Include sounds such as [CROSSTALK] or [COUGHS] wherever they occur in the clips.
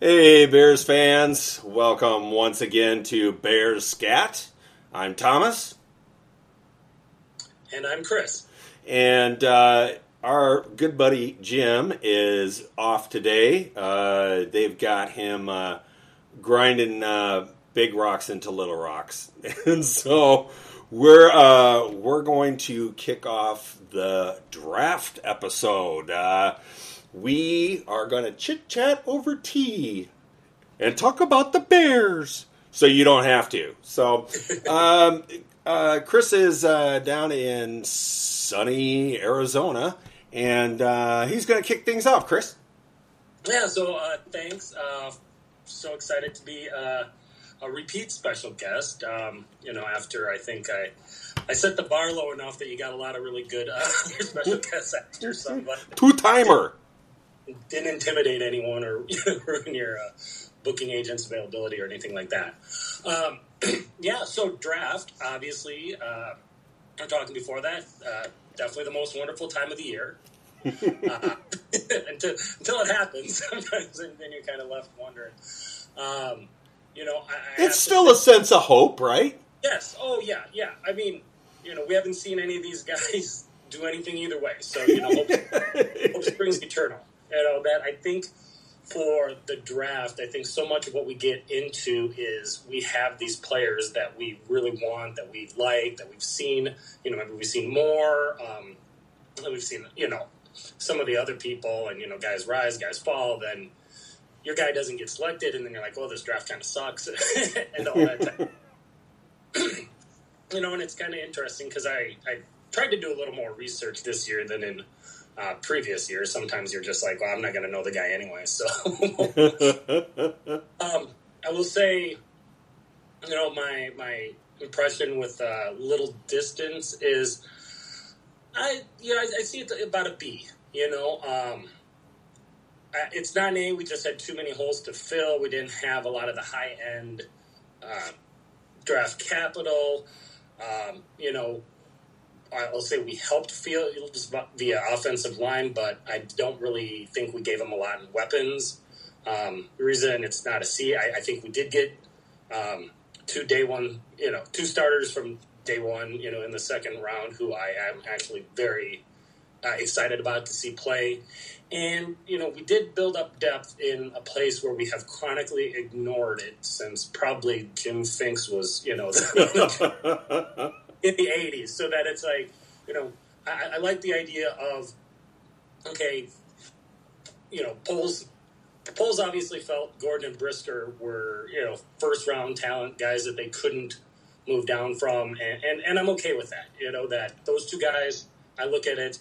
Hey, Bears fans. Welcome once again to Bears Scat. I'm Thomas. And I'm Chris. And uh, our good buddy Jim is off today. Uh, they've got him uh, grinding uh, big rocks into little rocks. [LAUGHS] and so we're, uh, we're going to kick off the draft episode. We are going to chit chat over tea and talk about the Bears. So you don't have to. So, [LAUGHS] um, uh, Chris is uh, down in sunny Arizona, and uh, he's going to kick things off. Chris. Yeah. So uh, thanks. Uh, so excited to be uh, a repeat special guest. Um, you know, after I think I I set the bar low enough that you got a lot of really good uh, [LAUGHS] special [LAUGHS] guests after. So two timer didn't intimidate anyone or [LAUGHS] ruin your uh, booking agent's availability or anything like that. Um, [CLEARS THROAT] yeah, so draft, obviously, uh, I'm talking before that, uh, definitely the most wonderful time of the year. [LAUGHS] uh, [LAUGHS] until, until it happens, sometimes, and then you're kind of left wondering. Um, you know, I, I it's still a sense of hope, right? Yes. Oh, yeah, yeah. I mean, you know, we haven't seen any of these guys do anything either way, so you know, hope, hope springs eternal you know that I think for the draft, I think so much of what we get into is we have these players that we really want, that we like, that we've seen. You know, maybe we've seen more. Um, we've seen, you know, some of the other people, and you know, guys rise, guys fall. Then your guy doesn't get selected, and then you're like, "Well, this draft kind of sucks," [LAUGHS] and all that. [CLEARS THROAT] you know, and it's kind of interesting because I I tried to do a little more research this year than in uh, previous years. Sometimes you're just like, well, I'm not going to know the guy anyway. So [LAUGHS] um, I will say, you know, my my impression with uh, little distance is, I you know I, I see it about a B. You know, um, it's not an A. We just had too many holes to fill. We didn't have a lot of the high end uh, draft capital. Um, you know, I'll say we helped Fields via offensive line, but I don't really think we gave him a lot in weapons. Um, the reason it's not a C, I, I think we did get um, two day one, you know, two starters from day one, you know, in the second round, who I am actually very uh, excited about to see play. And, you know, we did build up depth in a place where we have chronically ignored it since probably Jim Finks was, you know, [LAUGHS] [LAUGHS] in the 80s so that it's like you know I, I like the idea of okay you know Poles Poles obviously felt Gordon and Brisker were you know first round talent guys that they couldn't move down from and, and, and I'm okay with that you know that those two guys I look at it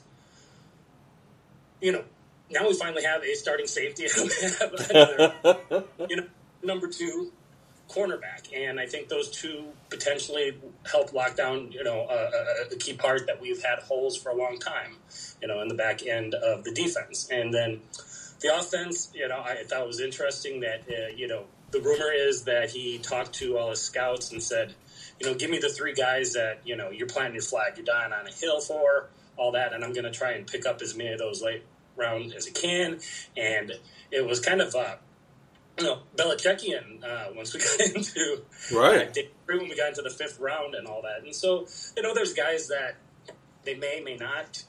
you know now we finally have a starting safety. [LAUGHS] [LAUGHS] You know number two cornerback, and I think those two potentially help lock down, you know, a, a, key part that we've had holes for a long time, you know, in the back end of the defense, and then the offense. You know, I thought it was interesting that uh, you know the rumor is that he talked to all his scouts and said, you know, give me the three guys that you know you're planting your flag, you're dying on a hill for, all that, and I'm going to try and pick up as many of those late round as I can, and it was kind of. Uh, you know, Belichickian uh, once we [LAUGHS] got into right uh, when we got into the fifth round and all that. And so, you know, there's guys that they may may not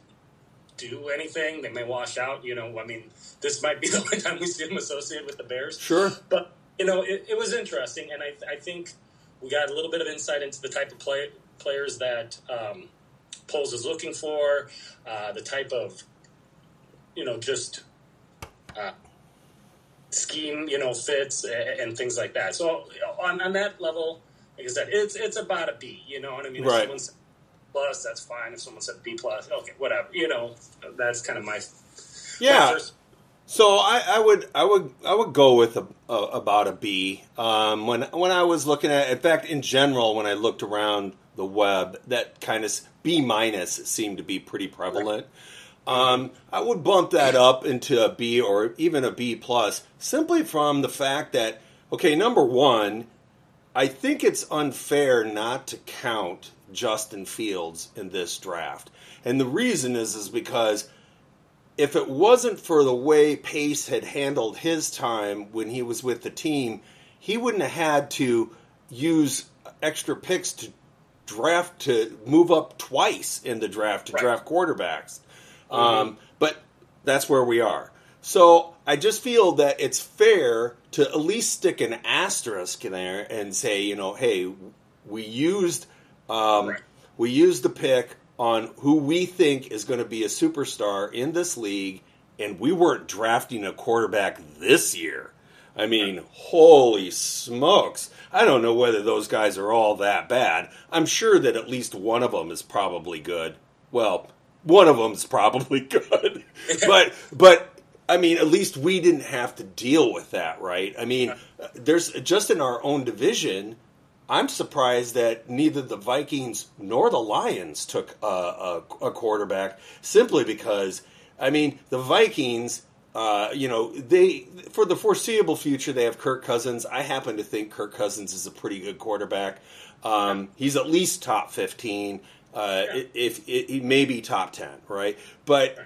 do anything. They may wash out. You know, I mean, this might be [LAUGHS] the only time we see them associated with the Bears. Sure, but you know, it, it was interesting, and I, I, think we got a little bit of insight into the type of play, players that um, Poles is looking for, uh, the type of you know just. Uh, scheme, you know, fits and, and things like that. So on, on that level, like I said, it's it's about a B. You know what I mean? If right. someone said plus, that's fine. If someone said B plus, okay, whatever. You know, that's kind of my yeah. My so I, I, would I would I would go with a, a, about a B. Um, when when I was looking at, in fact, in general, when I looked around the web, that kind of B minus seemed to be pretty prevalent. Right. Um, I would bump that up into a B or even a B plus, simply from the fact that okay, number one, I think it's unfair not to count Justin Fields in this draft, and the reason is is because if it wasn't for the way Pace had handled his time when he was with the team, he wouldn't have had to use extra picks to draft to move up twice in the draft to Right. draft quarterbacks. Um, but that's where we are. So I just feel that it's fair to at least stick an asterisk in there and say, you know, hey, we used um, Right. we used the pick on who we think is going to be a superstar in this league, and we weren't drafting a quarterback this year. I mean, holy smokes. I don't know whether those guys are all that bad. I'm sure that at least one of them is probably good. Well, one of them is probably [LAUGHS] good. but but I mean, at least we didn't have to deal with that, right? I mean, there's just in our own division, I'm surprised that neither the Vikings nor the Lions took a, a, a quarterback simply because, I mean, the Vikings, uh, you know, they for the foreseeable future they have Kirk Cousins. I happen to think Kirk Cousins is a pretty good quarterback. Um, he's at least top fifteen. Uh, Yeah. If, if he may be top ten, right? But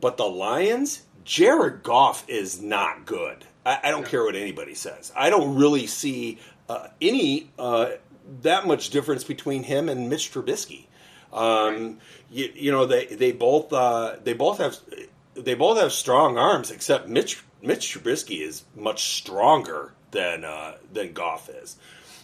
but the Lions, Jared Goff is not good. I, I don't No. care what anybody says. I don't really see uh, any uh, that much difference between him and Mitch Trubisky. Um, you, you know, they they both uh, they both have they both have strong arms, except Mitch Mitch Trubisky is much stronger than uh, than Goff is.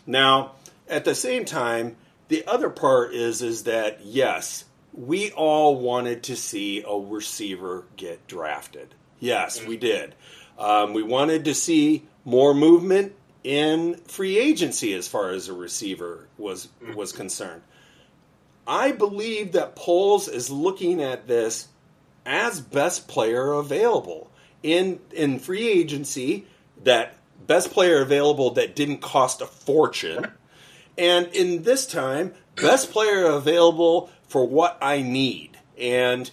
Now, at the same time, the other part is is that yes, we all wanted to see a receiver get drafted. Yes, we did. Um, we wanted to see more movement in free agency as far as a receiver was was concerned. I believe that Poles is looking at this as best player available in in free agency. That best player available that didn't cost a fortune, and in this time, best player available for what I need. And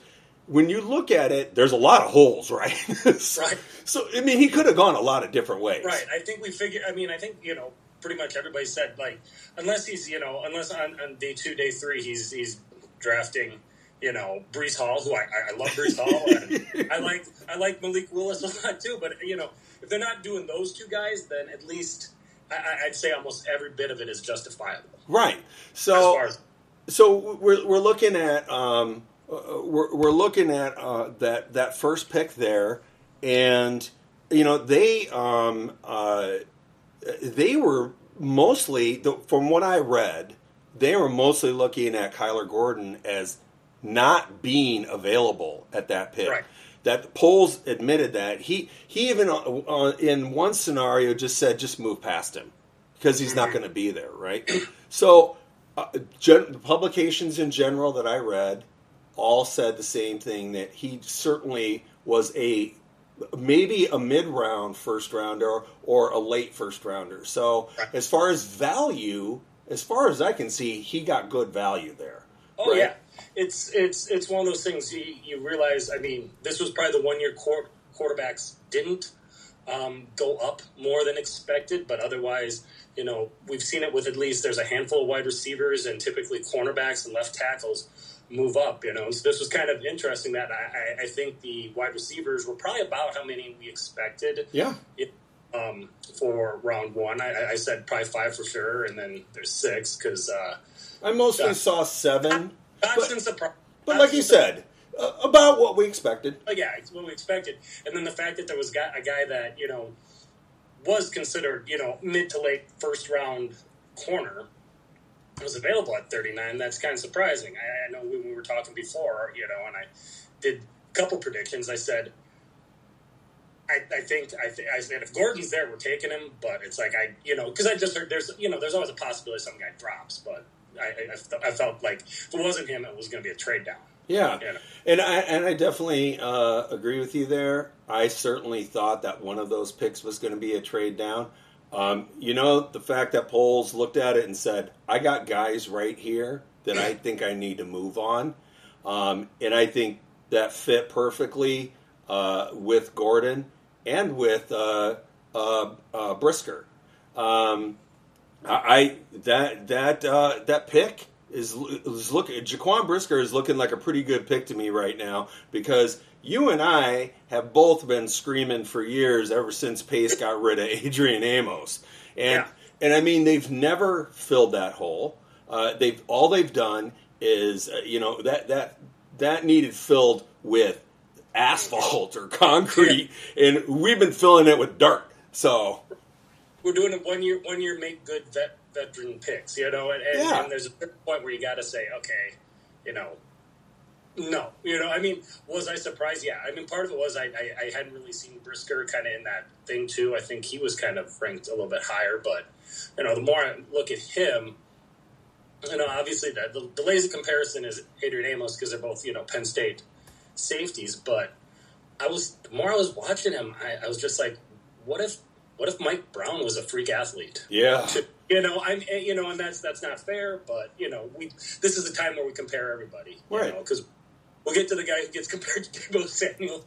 when you look at it, there's a lot of holes, [LAUGHS] right? so, Right. so, I mean, he could have gone a lot of different ways. Right. I think we figured. I mean, I think you know, pretty much everybody said like, unless he's you know, unless on, on day two, day three, he's he's drafting. You know, Breece Hall, who I, I love Breece Hall, and I like I like Malik Willis a lot too. But you know, if they're not doing those two guys, then at least I, I'd say almost every bit of it is justifiable. Right. As So far as So we're we're looking at um, uh, we're we're looking at uh, that that first pick there, and you know they um, uh, they were mostly the, from what I read, they were mostly looking at Kyler Gordon as not being available at that pick. Right. That Poles admitted that he he even uh, uh, in one scenario just said just move past him because he's not going to be there, right? So, uh, gen- publications in general that I read all said the same thing that he certainly was a maybe a mid round first rounder or a late first rounder. So, as far as value, as far as I can see, he got good value there. Oh right? yeah, it's it's it's one of those things you, you realize. I mean, this was probably the one year quar- quarterbacks didn't um, go up more than expected, but otherwise, you know, we've seen it with at least there's a handful of wide receivers and typically cornerbacks and left tackles move up. You know, so this was kind of interesting that I, I, I think the wide receivers were probably about how many we expected Yeah. um, for round one. I, I- said probably five for sure, and then there's six because. Uh, I mostly Yeah. saw seven, not But- since the pro- but not like you said, uh, about what we expected. Oh, yeah, it's what we expected. And then the fact that there was a guy that, you know, was considered, you know, mid to late first round corner was available at 39, that's kind of surprising. I, I know when we were talking before, you know, and I did a couple predictions, I said, I, I think I, th- I said if Gordon's there, we're taking him. But it's like I, you know, because I just heard there's, you know, there's always a possibility some guy drops. But I, I, I felt- I felt like if it wasn't him, it was going to be a trade down. Yeah, You know? and I and I definitely uh, agree with you there. I certainly thought that one of those picks was going to be a trade down. Um, you know, the fact that Poles looked at it and said, "I got guys right here that I [CLEARS THROAT] think I need to move on," um, and I think that fit perfectly uh, with Gordon and with uh, uh, uh, Brisker. Um, I that that uh, that pick is is looking. Jaquan Brisker is looking like a pretty good pick to me right now because you and I have both been screaming for years ever since Pace got rid of Adrian Amos, and Yeah. and I mean they've never filled that hole. Uh, they've all they've done is uh, you know that that that needed filled with asphalt or concrete, and we've been filling it with dirt. So we're doing a one year one year make good vet, veteran picks, you know, and, and, Yeah. and there's a point where you got to say, okay, you know, no, you know, I mean, was I surprised? Yeah, I mean, part of it was I I, I hadn't really seen Brisker kind of in that thing too. I think he was kind of ranked a little bit higher, but you know, the more I look at him. You know, obviously, the, the, the lazy comparison is Adrian Amos because they're both, you know, Penn State safeties. But I was the more I was watching him, I, I was just like, what if what if Mike Brown was a freak athlete? yeah, You know, I'm you know, and that's that's not fair. But you know, we this is the time where we compare everybody, you Right. Because we'll get to the guy who gets [LAUGHS] compared to Deebo Samuel.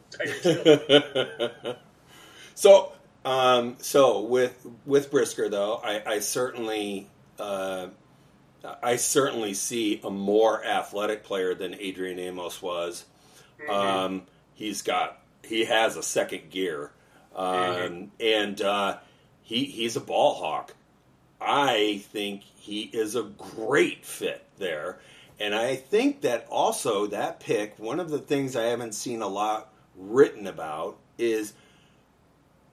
[LAUGHS] So, um, so with with Brisker though, I, I certainly, uh, I certainly see a more athletic player than Adrian Amos was. Um, he's got he has a second gear, um, and uh, he he's a ball hawk. I think he is a great fit there. And I think that also that pick, one of the things I haven't seen a lot written about is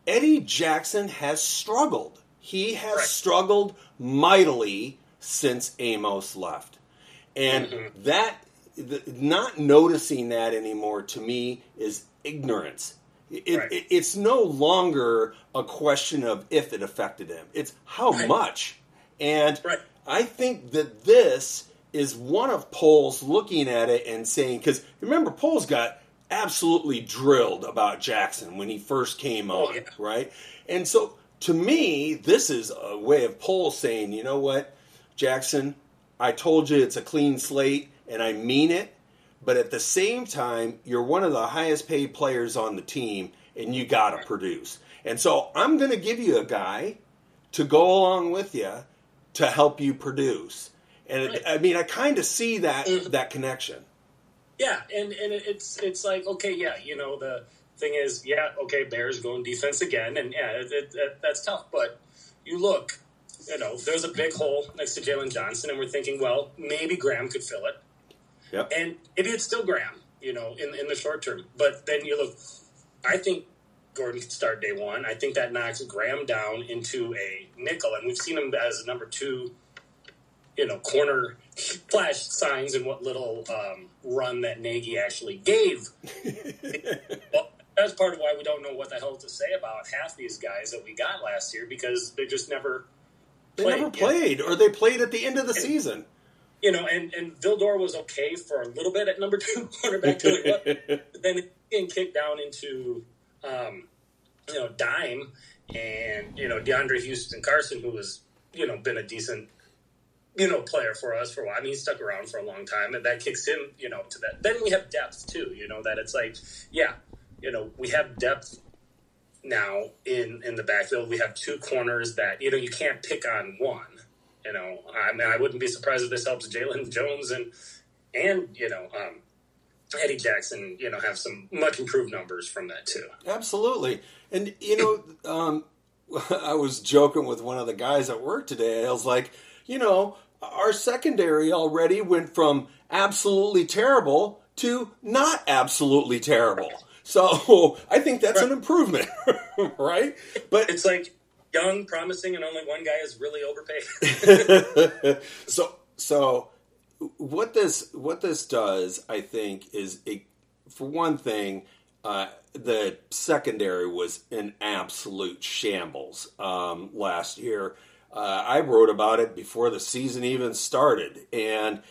Eddie Jackson has struggled. He has Right. struggled mightily since Amos left. And Mhm. that, the, not noticing that anymore to me is ignorance. It, Right. it- it's no longer a question of if it affected him, it's how Right. much. And Right. I think that this is one of Poles looking at it and saying, because remember, Poles got absolutely drilled about Jackson when he first came Oh, yeah. right? And so to me, this is a way of Poles saying, you know what, Jackson, I told you it's a clean slate and I mean it, but at the same time, you're one of the highest paid players on the team and you got to produce. And so I'm going to give you a guy to go along with you to help you produce. And it, I mean, I kind of see that that connection. Yeah, and and it's it's like okay, yeah, you know the thing is, yeah, okay, Bears going defense again, and yeah, it, it, it, that's tough. But you look, you know, there's a big hole next to Jaylon Johnson, and we're thinking, well, maybe Graham could fill it, Yep. and it's still Graham, you know, in in the short term. But then you look, I think Gordon could start day one. I think that knocks Graham down into a nickel, and we've seen him as a number two you know, corner flash signs in what little um, run that Nagy actually gave. [LAUGHS] well, that's part of why we don't know what the hell to say about half these guys that we got last year because they just never They played. never played, or they played at the end of the season. You know, and, and Vildor was okay for a little bit at number two [LAUGHS] cornerback but then getting kicked down into, um, you know, dime and, you know, DeAndre Houston Carson, who was you know, been a decent, you know, player for us for a while. I mean, he stuck around for a long time, and that kicks him, you know, to that. Then we have depth, too, you know, that it's like, yeah, you know, we have depth now in, in the backfield. We have two corners that, you know, you can't pick on one. You know, I mean, I wouldn't be surprised if this helps Jalen Jones and, and, you know, um, Eddie Jackson, you know, have some much improved numbers from that too. Absolutely. And, you know, [COUGHS] um, [LAUGHS] I was joking with one of the guys at work today. I was like, you know, our secondary already went from absolutely terrible to not absolutely terrible. So [LAUGHS] I think that's an improvement, [LAUGHS] right? But It's like young, promising, and only one guy is really overpaid. [LAUGHS] so so what this what this does i think is it, for one thing uh, the secondary was an absolute shambles um, last year uh, i wrote about it before the season even started and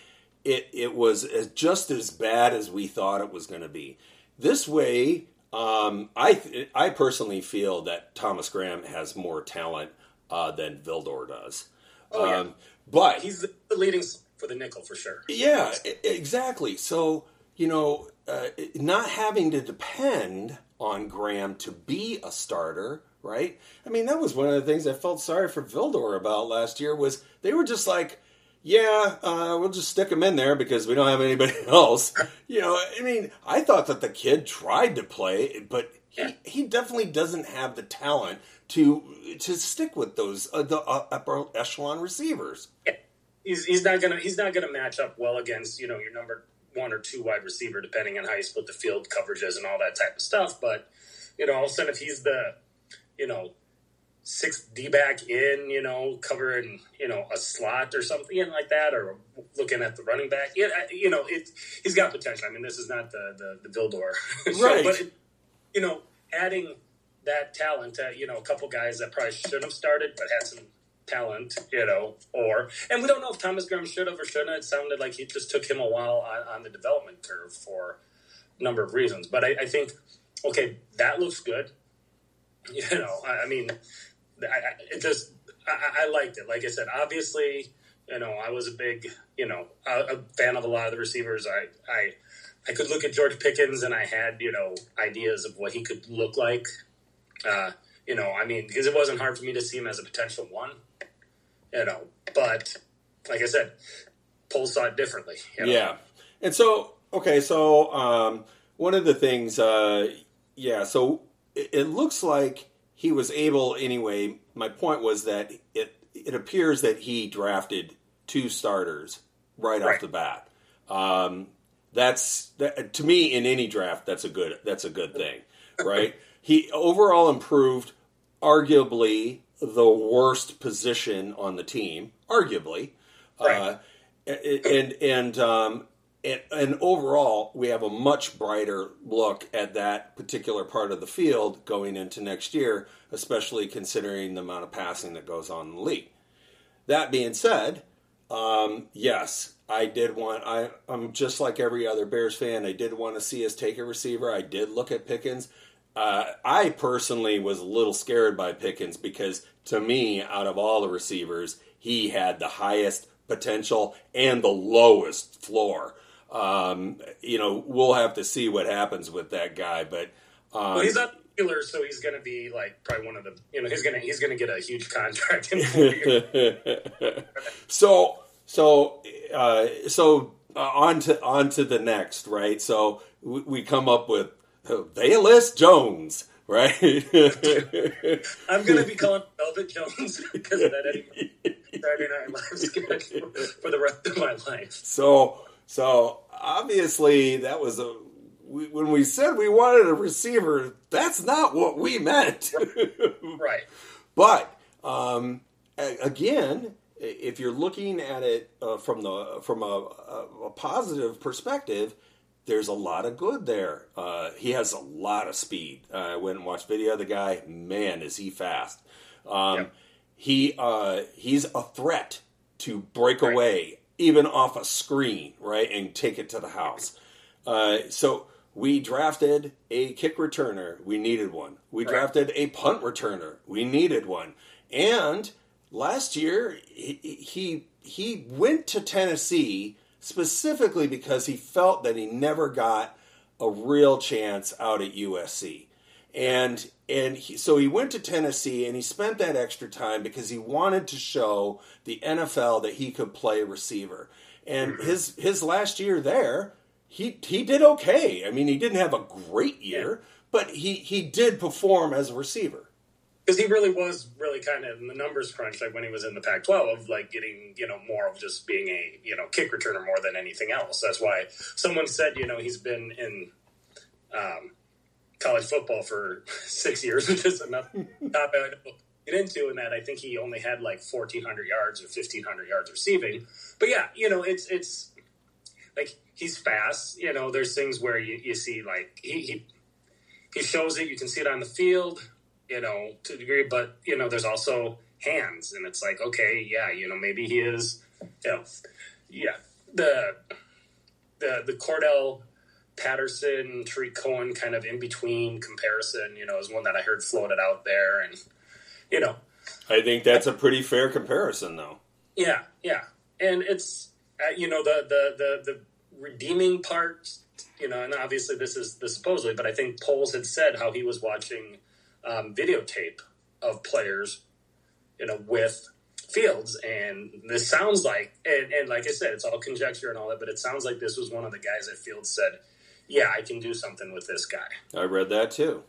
it, it was as, just as bad as we thought it was going to be this way um, I, th- I personally feel that thomas graham has more talent uh, than vildor does Oh, yeah. um, but He's the leading for the nickel for sure. yeah, exactly. So, you know, uh, not having to depend on Graham to be a starter, right? I mean, that was one of the things I felt sorry for Vildor about last year was they were just like, yeah, uh, we'll just stick him in there because we don't have anybody [LAUGHS] else. You know, I mean, I thought that the kid tried to play, but he, he definitely doesn't have the talent to to stick with those uh, the uh, upper echelon receivers. He's, he's not gonna he's not gonna match up well against you know your number one or two wide receiver depending on how you split the field coverages and all that type of stuff. But you know, all of a sudden if he's the you know sixth D back in, you know, covering, you know, a slot or something like that, or looking at the running back. Yeah, you know, it, he's got potential. I mean, this is not the the, the Vildor, [LAUGHS] right? but it, you know, adding that talent, uh, you know, a couple guys that probably shouldn't have started, but had some talent, you know, or and we don't know if Thomas Graham should have or shouldn't. Have. It sounded like it just took him a while on, on the development curve for a number of reasons. But I, I think, okay, that looks good. [LAUGHS] You know, I, I mean, I, it just I, I, liked it. Like I said, obviously, you know, I was a big, you know, a, a, fan of a lot of the receivers. I, I, I could look at George Pickens and I had, you know, ideas of what he could look like. Uh, you know, I mean, because it wasn't hard for me to see him as a potential one. You know, but like I said, Poles saw it differently. You know? Yeah, and so okay, so um, one of the things, uh, yeah, so it, it looks like he was able anyway. My point was that it it appears that he drafted two starters right, right. off the bat. Um, that's that, to me in any draft. That's a good that's a good thing, right? [LAUGHS] he overall improved, arguably the worst position on the team, arguably, right. uh, and and um, and, and, overall, we have a much brighter look at that particular part of the field going into next year, especially considering the amount of passing that goes on in the league. That being said, um, yes, I did want. I, I'm just like every other Bears fan. I did want to see us take a receiver. I did look at Pickens. Uh, I personally was a little scared by Pickens because, to me, out of all the receivers, he had the highest potential and the lowest floor. Um, you know, we'll have to see what happens with that guy, but um, well, he's not popular, so he's going to be like probably one of the you know he's going to he's going to get a huge contract in [LAUGHS] so so uh, so uh, on to on to the next right. So we, we come up with uh, Velus Jones. Right, [LAUGHS] I'm going to be [LAUGHS] calling Velvet Jones because of that Saturday Night Live schedule for the rest of my life. So, so obviously that was a we, when we said we wanted a receiver, that's not what we meant. [LAUGHS] right. But um, again, if you're looking at it uh, from the from a, a, positive perspective, there's a lot of good there. Uh, he has a lot of speed. Uh, I went and watched video of the guy. Man, is he fast! Um, yep. He uh, he's a threat to break right. away even off a screen, right, and take it to the house. Uh, so we drafted a kick returner. We needed one. We right. drafted a punt returner. We needed one. And last year he, he he went to Tennessee specifically because he felt that he never got a real chance out at USC. And and he, so he went to Tennessee and he spent that extra time because he wanted to show the NFL that he could play receiver. And mm-hmm. his his last year there, he he did okay. I mean, he didn't have a great year, but he he did perform as a receiver. Because he really was really kind of in the numbers crunch, like when he was in the Pac-12, of like getting you know more of just being a you know kick returner more than anything else. That's why someone said you know he's been in um, college football for [LAUGHS] six years, which is enough topic I get into. And that I think he only had like fourteen hundred yards or fifteen hundred yards receiving. But yeah, you know, it's it's like he's fast. You know, there's things where you, you see like he, he he shows it. You can see it on the field. You know, to a degree, but you know, there's also hands, and it's like okay, yeah, you know, maybe he is. You know, yeah, the the the Cordell Patterson, Tarik Cohen kind of in between comparison, you know, is one that I heard floated out there. And, you know. I think that's a pretty fair comparison, though. Yeah, yeah. And it's, uh, you know, the, the, the, the redeeming part, you know, and obviously this is the supposedly, but I think Poles had said how he was watching um, videotape of players, you know, with Fields, and this sounds like, and, and like I said, it's all conjecture and all that, but it sounds like this was one of the guys that Fields said, "Yeah, I can do something with this guy." I read that too.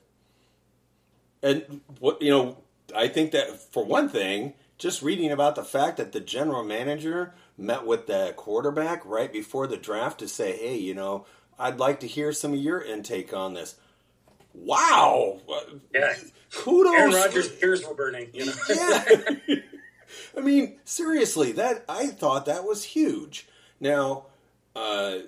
And what you know, I think that for one thing, just reading about the fact that the general manager met with the quarterback right before the draft to say, "Hey, you know, I'd like to hear some of your intake on this." Wow! Yeah, kudos. Aaron Rodgers' ears were burning. You know? yeah. [LAUGHS] I mean, seriously, that I thought that was huge. Now, uh,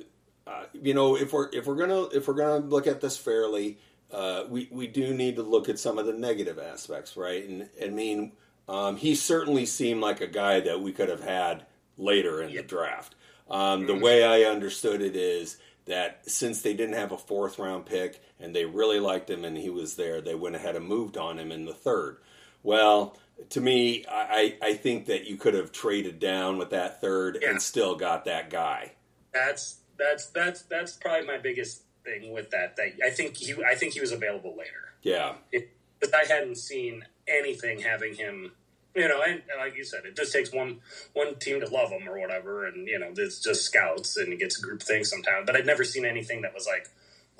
uh, you know, if we're if we're gonna if we're gonna look at this fairly, uh, we we do need to look at some of the negative aspects, right? And I mean, um, he certainly seemed like a guy that we could have had later in yep. the draft. Um, the mm-hmm. way I understood it is that since they didn't have a fourth round pick and they really liked him and he was there, they went ahead and moved on him in the third. Well, to me, I, I think that you could have traded down with that third yeah. and still got that guy. That's that's that's that's probably my biggest thing with that. That I think he I think he was available later. Yeah, but I hadn't seen anything having him. You know, and, and, like you said, it just takes one one team to love him or whatever, and you know, it's just scouts and it gets a group thing sometimes. But I'd never seen anything that was like,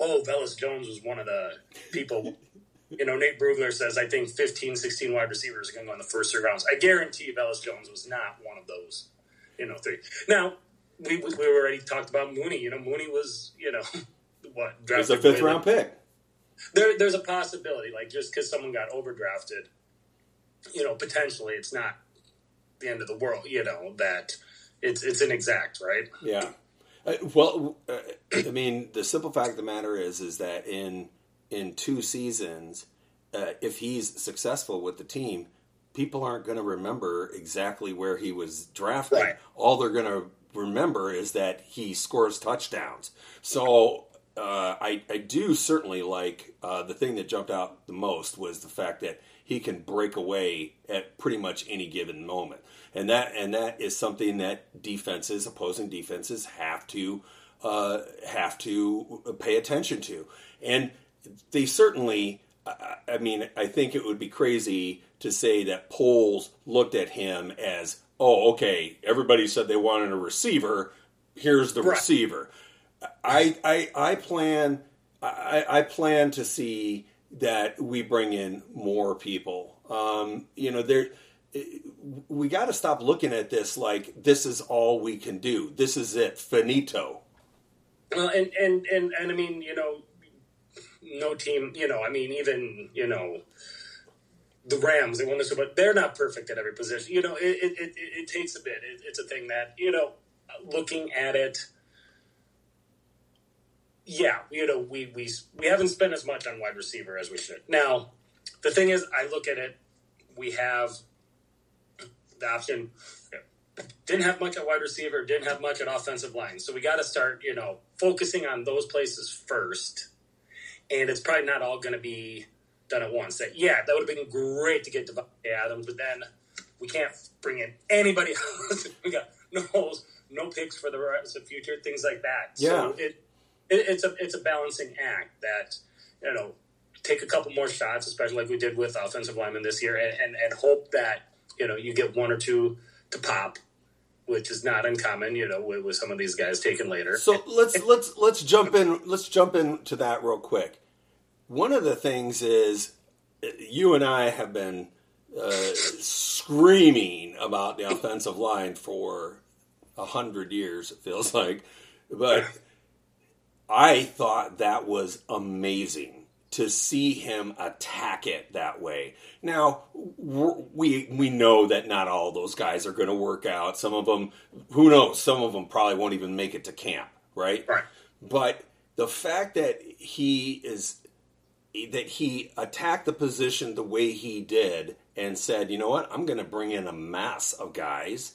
oh, Velus Jones was one of the people [LAUGHS] you know, Nate Brugler says, I think 15, 16 wide receivers are going to go in the first three rounds. I guarantee Velus Jones was not one of those, you know, three. Now, we, we already talked about Mooney. You know, Mooney was, you know, [LAUGHS] what? It was a fifth round pick. There, there's a possibility, like just because someone got overdrafted, you know, potentially it's not the end of the world, you know, that it's, it's inexact, right? Yeah. Uh, well, uh, I mean, the simple fact of the matter is, is that in – in two seasons, uh, if he's successful with the team, people aren't going to remember exactly where he was drafted. Right. All they're going to remember is that he scores touchdowns. So uh, I, I do certainly like uh, the thing that jumped out the most was the fact that he can break away at pretty much any given moment, and that and that is something that defenses, opposing defenses, have to uh, have to pay attention to. And they certainly. I mean, I think it would be crazy to say that Poles looked at him as, oh, okay, everybody said they wanted a receiver. Here's the right. receiver. I, I, I plan, I, I, plan to see that we bring in more people. Um, you know, there, we got to stop looking at this like this is all we can do. This is it, finito. Well, and and and and I mean, you know, no team, you know, I mean, even, you know, the Rams, they won this, but they're not perfect at every position. You know, it, it, it, it takes a bit. It, it's a thing that, you know, looking at it, yeah, you know, we, we, we haven't spent as much on wide receiver as we should. Now, the thing is, I look at it, we have the option, didn't have much at wide receiver, didn't have much at offensive line. So we got to start, you know, focusing on those places first and it's probably not all going to be done at once. That yeah, that would have been great to get Davante Adams, but then we can't bring in anybody [LAUGHS] else. we got no holes, no picks for the rest of the future, things like that. Yeah. So it, it, it's a it's a balancing act that you know take a couple more shots, especially like we did with offensive linemen this year, and, and, and hope that you know you get one or two to pop which is not uncommon, you know, with, with, some of these guys taken later. So let's let's let's jump in. Let's jump into that real quick one of the things is you and I have been uh, screaming about the offensive line for a hundred years. It feels like, but I thought that was amazing to see him attack it that way. Now we we know that not all those guys are going to work out. Some of them, who knows? Some of them probably won't even make it to camp, right? Right. But the fact that he is that he attacked the position the way he did and said, you know what, I'm going to bring in a mass of guys,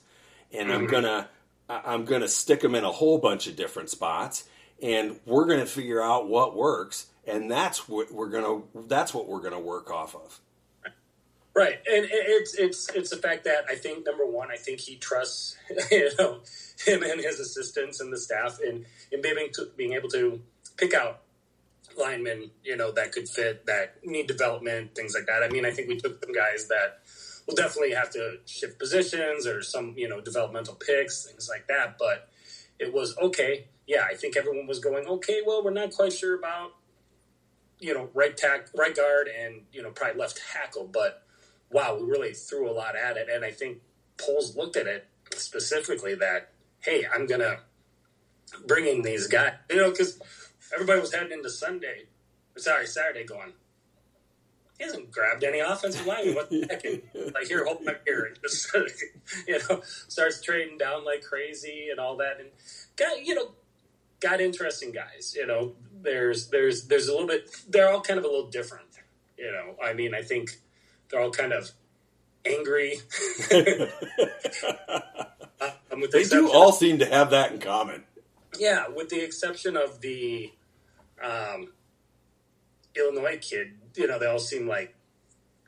and mm-hmm. I'm gonna I'm gonna stick them in a whole bunch of different spots, and we're going to figure out what works, and that's what we're gonna that's what we're gonna work off of. Right, and it's it's it's the fact that I think number one, I think he trusts [LAUGHS] you know him and his assistants and the staff in in being to, being able to pick out linemen, you know, that could fit, that need development, things like that. I mean, I think we took some guys that we'll definitely have to shift positions or some you know developmental picks, things like that. But it was okay. Yeah, I think everyone was going okay. Well, we're not quite sure about you know right tack, right guard, and you know probably left tackle, but wow, we really threw a lot at it, and I think Poles looked at it specifically that hey, I'm gonna bring in these guys, you know, because everybody was heading into Sunday, sorry Saturday, going he hasn't grabbed any offensive line. What the heck? And, like here, hold my beer, and just [LAUGHS] you know starts trading down like crazy and all that, and got you know got interesting guys. You know, there's there's there's a little bit. They're all kind of a little different. You know, I mean, I think they're all kind of angry. [LAUGHS] [LAUGHS] um, they the do all seem to have that in common. Yeah, with the exception of the um, Illinois kid you know, they all seem like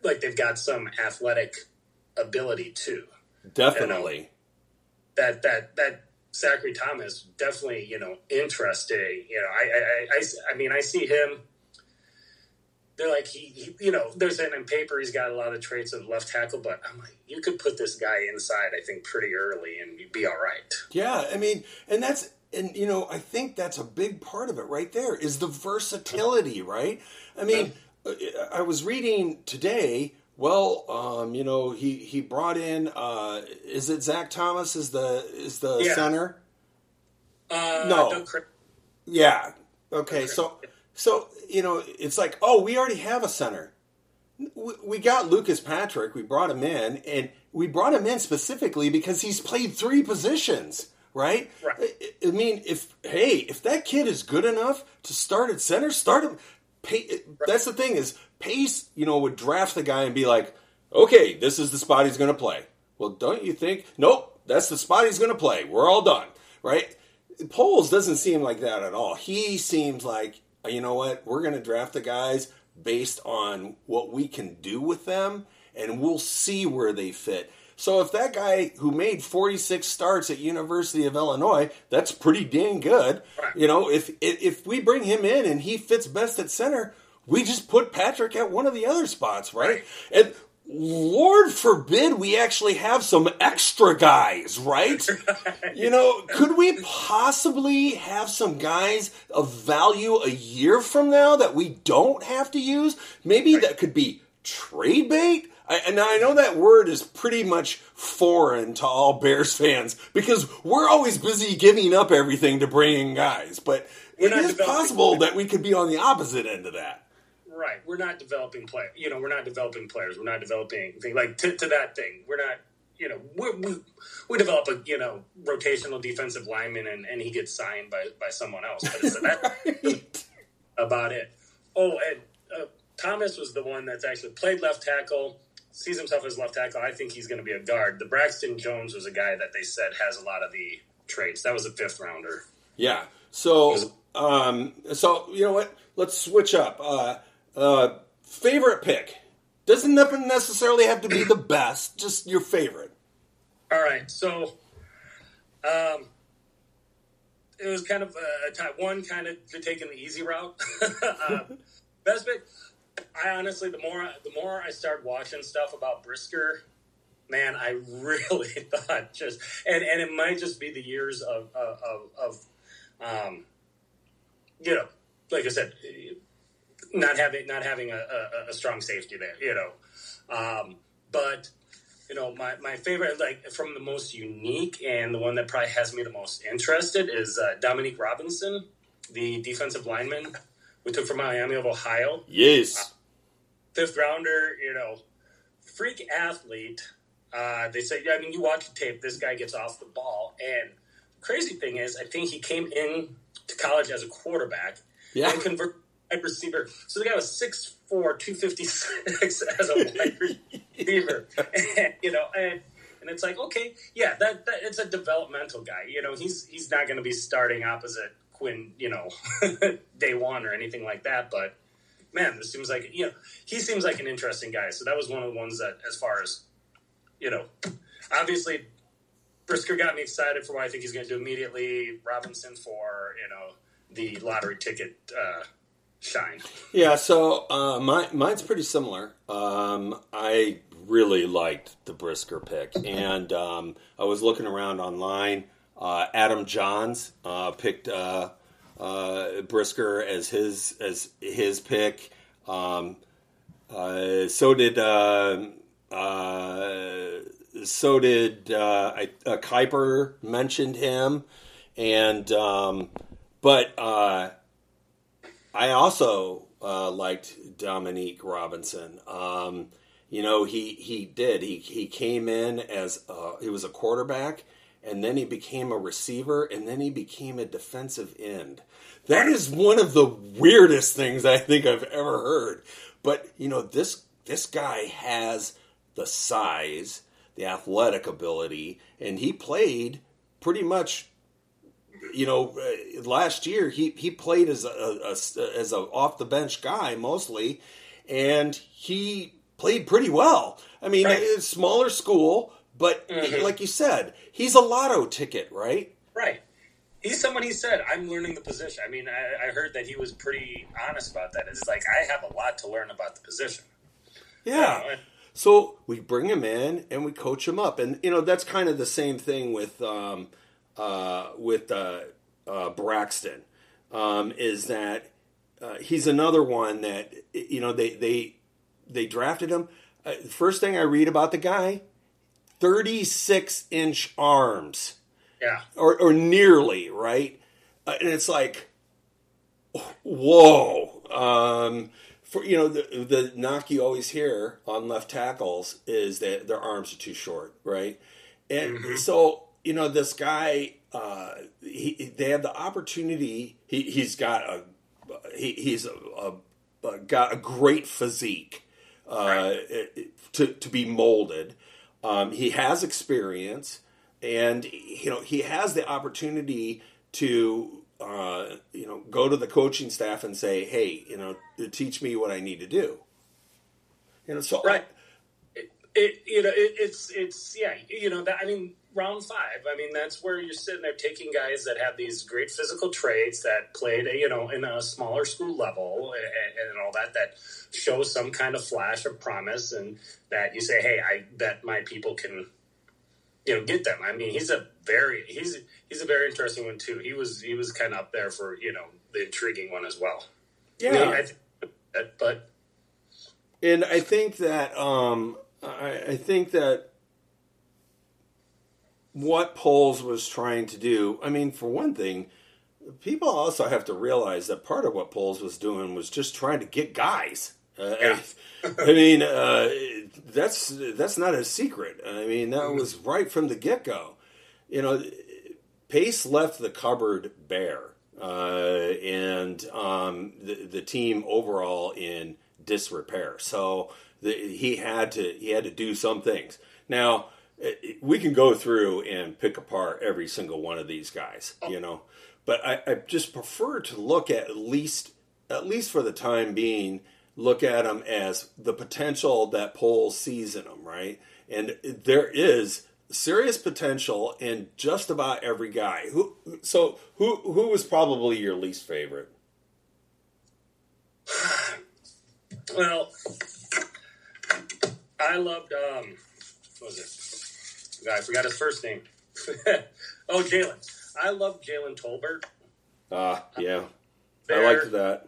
like they've got some athletic ability too. Definitely. You know, that that that Zachary Thomas definitely you know interesting. You know, I I, I, I mean I see him. They're like he, he, you know, they're saying in paper he's got a lot of traits of left tackle, but I'm like, you could put this guy inside, I think, pretty early, and you'd be all right. Yeah, I mean, and that's and you know, I think that's a big part of it right there is the versatility, right? I mean, I was reading today. Well, um, you know, he he brought in. Uh, is it Zach Thomas? Is the is the yeah. center? Uh, no. Yeah. Okay. So so you know, it's like, oh, we already have a center. We, we got Lucas Patrick. We brought him in, and we brought him in specifically because he's played three positions. Right? right. I, mean, if hey, if that kid is good enough to start at center, start him Pay, that's the thing is Pace, you know, would draft the guy and be like, okay, this is the spot he's going to play. Well, don't you think? Nope, that's the spot he's going to play. We're all done, right? Poles doesn't seem like that at all. He seems like, you know what, we're going to draft the guys based on what we can do with them, and we'll see where they fit. So if that guy who made 46 starts at University of Illinois, that's pretty dang good. Right. You know, if if we bring him in and he fits best at center, we just put Patrick at one of the other spots, right? right. And Lord forbid we actually have some extra guys, right? [LAUGHS] you know, could we possibly have some guys of value a year from now that we don't have to use? Maybe that could be trade bait. I, and I know that word is pretty much foreign to all Bears fans because we're always busy giving up everything to bring in guys. But we're it is possible that we could be on the opposite end of that. Right. We're not developing play. You know, we're not developing players. We're not developing things like to, to that thing. We're not. You know, we, we, we develop a you know rotational defensive lineman and, and he gets signed by, by someone else. But it's [LAUGHS] right. about it. Oh, and uh, Thomas was the one that's actually played left tackle sees himself as left tackle. I think he's going to be a guard. The Braxton Jones was a guy that they said has a lot of the traits. That was a fifth rounder. Yeah. So, um, so you know what? Let's switch up. Uh, uh, favorite pick doesn't necessarily have to be the best. Just your favorite. All right. So, um, it was kind of a type one, kind of taking the easy route. [LAUGHS] uh, best pick. I honestly, the more the more I start watching stuff about Brisker, man, I [LAUGHS] really thought just and and it might just be the years of of, of um, you know, like I said, not having not having a, a, a strong safety there, you know, um, but you know, my, my favorite, like from the most unique and the one that probably has me the most interested is uh, Dominique Robinson, the defensive lineman we took from Miami of Ohio. Yes. Uh, fifth rounder, you know, freak athlete. Uh, they say, I mean, you watch the tape, this guy gets off the ball. And crazy thing is, I think he came in to college as a quarterback yeah. and convert wide receiver. So the guy was 6'4", 256 [LAUGHS] as a wide [LAUGHS] receiver. and, you know, and, and it's like, okay, yeah, that, that it's a developmental guy. You know, he's he's not going to be starting opposite Quinn, you know, [LAUGHS] day one or anything like that. But man, this seems like you know he seems like an interesting guy. So that was one of the ones that, as far as you know, obviously Brisker got me excited for what I think he's going to do immediately. Robinson for you know the lottery ticket uh, shine. Yeah, so uh, my, mine's pretty similar. Um, I really liked the Brisker pick, and um, I was looking around online. Uh, Adam Jahns uh, picked uh, uh Brisker as his as his pick. Um, uh, so did uh, so did uh, Kiper mentioned him, and um, but I also liked Dominique Robinson. Um, you know, he he did. He he came in as uh, he was a quarterback, and then he became a receiver, and then he became a defensive end. That is one of the weirdest things I think I've ever heard. But you know, this this guy has the size, the athletic ability, and he played pretty much. You know, uh, last year he, he played as a, a as a off the bench guy mostly, and he played pretty well. I mean, right. it's smaller school, but mm-hmm. like you said, he's a lotto ticket, right? Right. He's someone he said, I'm learning the position. I mean, I, I, heard that he was pretty honest about that. It's like, I have a lot to learn about the position. Yeah. You know, so we bring him in and we coach him up. And, you know, that's kind of the same thing with, um, uh, with uh, uh, Braxton, um, is that uh, he's another one that, you know, they, they, they drafted him. Uh, first thing I read about the guy, 36 inch arms. Yeah. Or, or nearly, right? Uh, and it's like, whoa. Um, for you know the the knock you always hear on left tackles is that their arms are too short, right? And mm-hmm. so you know this guy, uh, he they have the opportunity. He he's got a he, he's a, a, a, got a great physique uh, to to be molded. Um, he has experience, and you know he has the opportunity to uh, you know go to the coaching staff and say, "Hey, you know, teach me what I need to do." You know, so right. I, it, it, you know it, it's it's yeah you know that I mean round five. I mean, that's where you're sitting there taking guys that have these great physical traits that played, you know, in a smaller school level and, and all that, that show some kind of flash of promise and that you say, hey, I bet my people can, you know, get them. I mean, he's a very, he's, he's a very interesting one too. He was, he was kind of up there for, you know, the intriguing one as well. Yeah. I mean, I think, but. And I think that, um, I, I think that what Poles was trying to do. I mean, for one thing, people also have to realize that part of what Poles was doing was just trying to get guys. Uh, yeah. I, mean, uh, that's that's not a secret. I mean, that was right from the get go. You know, Pace left the cupboard bare, uh, and um, the the team overall in disrepair. So the, he had to he had to do some things. Now we can go through and pick apart every single one of these guys, you know. But I, I, just prefer to look at at least, at least for the time being, look at them as the potential that Poles sees in them, right? And there is serious potential in just about every guy. Who? So who? Who was probably your least favorite? [SIGHS] Well, I loved. Um, what was it? I forgot his first name. [LAUGHS] oh, Jalen. I love Jalen Tolbert. Ah, uh, yeah. There, I liked that.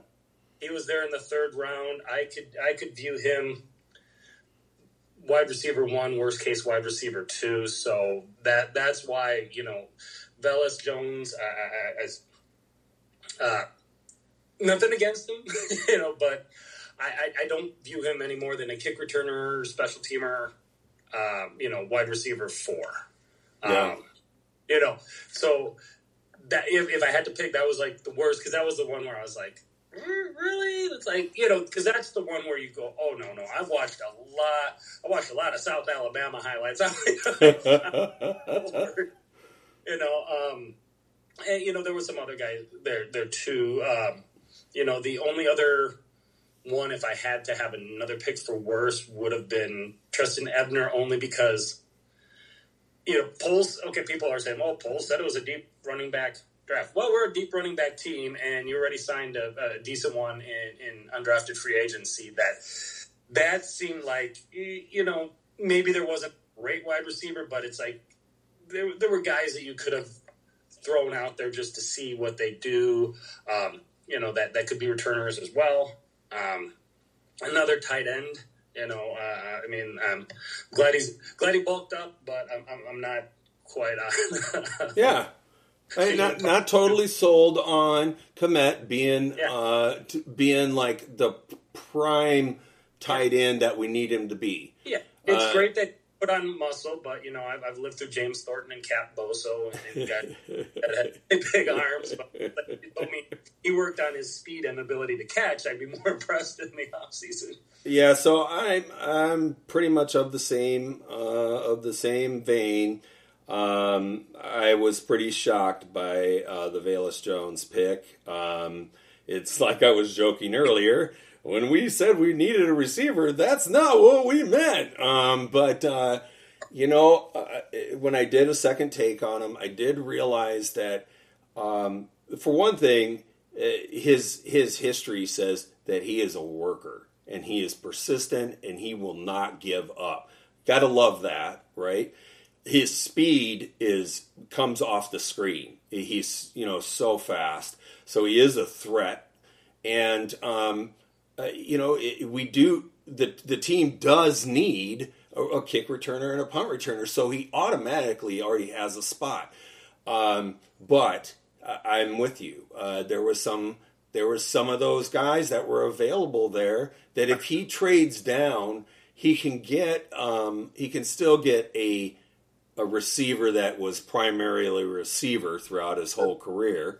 He was there in the third round. I could I could view him wide receiver one, worst case wide receiver two. So that that's why you know Velus Jones. Uh, uh, nothing against him, [LAUGHS] you know, but I, I, I, don't view him any more than a kick returner, special teamer, um, you know, wide receiver four. Yeah. Um, you know, so that if, if I had to pick, that was like the worst because that was the one where I was like, really? It's like you know, because that's the one where you go, oh no, no, I've watched a lot. I watched a lot of South Alabama highlights. [LAUGHS] you know, um, and you know, there was some other guys there there too. Um, you know, the only other one, if I had to have another pick for worse, would have been Trestan Ebner, only because, you know, Poles, okay, people are saying, well, Poles said it was a deep running back draft. Well, we're a deep running back team, and you already signed a, a decent one in, in, undrafted free agency. That that seemed like, you know, maybe there wasn't a great wide receiver, but it's like there, there were guys that you could have thrown out there just to see what they do. Um, you know that that could be returners as well. Um, another tight end. You know, uh, I mean, I'm glad he's glad he bulked up, but I'm, I'm, I'm not quite on. [LAUGHS] yeah, I, [LAUGHS] not not totally sold on Kmet being Yeah. uh, t- being like the prime tight end that we need him to be. Yeah, it's Uh, great that put on muscle, but you know, I've, I've lived through James Thornton and Cap Boso, and got [LAUGHS] that had big arms. But, but if you told me he worked on his speed and ability to catch, I'd be more [LAUGHS] impressed in the offseason. Yeah, so I'm I'm pretty much of the same uh, of the same vein. Um, I was pretty shocked by uh, the Velus Jones pick. Um, it's like I was joking earlier when we said we needed a receiver. That's not what we meant. Um, but uh, you know, uh, when I did a second take on him, I did realize that um, for one thing, uh, his his history says that he is a worker and he is persistent and he will not give up. Got to love that, right? His speed is comes off the screen. He's you know so fast, so he is a threat. And um, uh, you know it, we do the the team does need a, a kick returner and a punt returner, so he automatically already has a spot. Um, but I- I'm with you. Uh, there was some there was some of those guys that were available there that if he trades down, he can get um, he can still get a a receiver that was primarily a receiver throughout his whole career,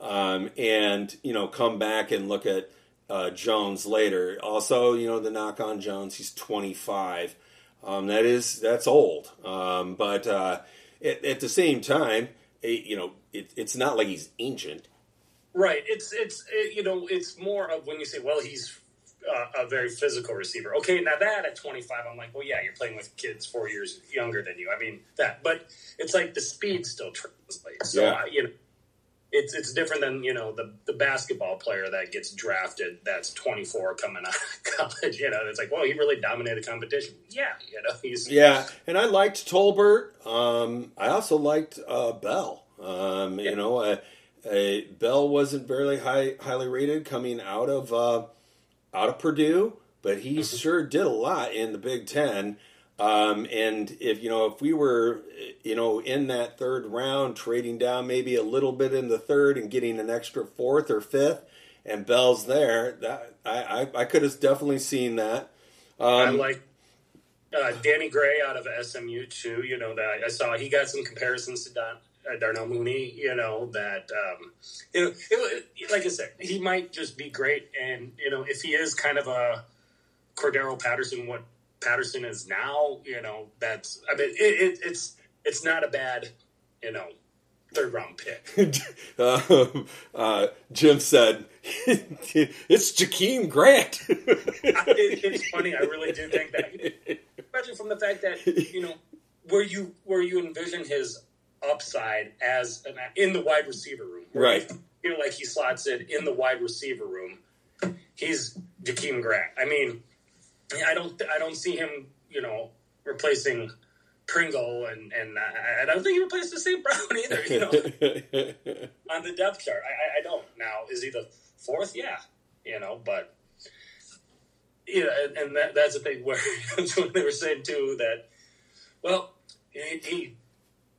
um, and you know come back and look at uh, Jones later. Also, you know the knock on Jones, he's 25. Um, that is that's old, um, but uh, at, at the same time, eh, you know it, it's not like he's ancient. Right. It's it's it, you know it's more of when you say, well, he's uh, a very physical receiver. Okay, now that at 25, I'm like, well, yeah, you're playing with kids four years younger than you. I mean that, but it's like the speed still translates. So Yeah. you know, it's it's different than you know the the basketball player that gets drafted that's 24 coming out of [LAUGHS] college. You know, it's like, well, he really dominated competition. Yeah, you know, he's Yeah, and I liked Tolbert. Um, I also liked uh, Bell. Um, You know, uh, uh, Bell wasn't very high, highly rated coming out of uh, out of Purdue, but he sure did a lot in the Big Ten. Um, and if you know, if we were, you know, in that third round, trading down maybe a little bit in the third and getting an extra fourth or fifth, and Bell's there, that I I, I could have definitely seen that. I Um, like uh, Danny Gray out of SMU too. You know that I saw he got some comparisons to Don, uh, Darnell Mooney. You know that um, you know it, it- like I said, he might just be great. And you know if he is kind of a Cordarrelle Patterson, what Patterson is now, you know that's I mean it, it, it's it's not a bad you know third round pick. [LAUGHS] um, uh, Jim said, [LAUGHS] "It's Jakeem Grant." [LAUGHS] it, it's funny. I really do think that, especially from the fact that you know where you where you envision his upside as an, in the wide receiver room, Right. You know, like he slots it in the wide receiver room. He's Jakeem Grant. I mean, I don't I don't see him you know replacing Pringle and and I, I don't think he replaced the St. Brown [LAUGHS] either. You know, [LAUGHS] on the depth chart. I, I, don't. Now, is he the fourth? Yeah, you know, but yeah, and, and that, that's the thing where [LAUGHS] they were saying too that, well, he, he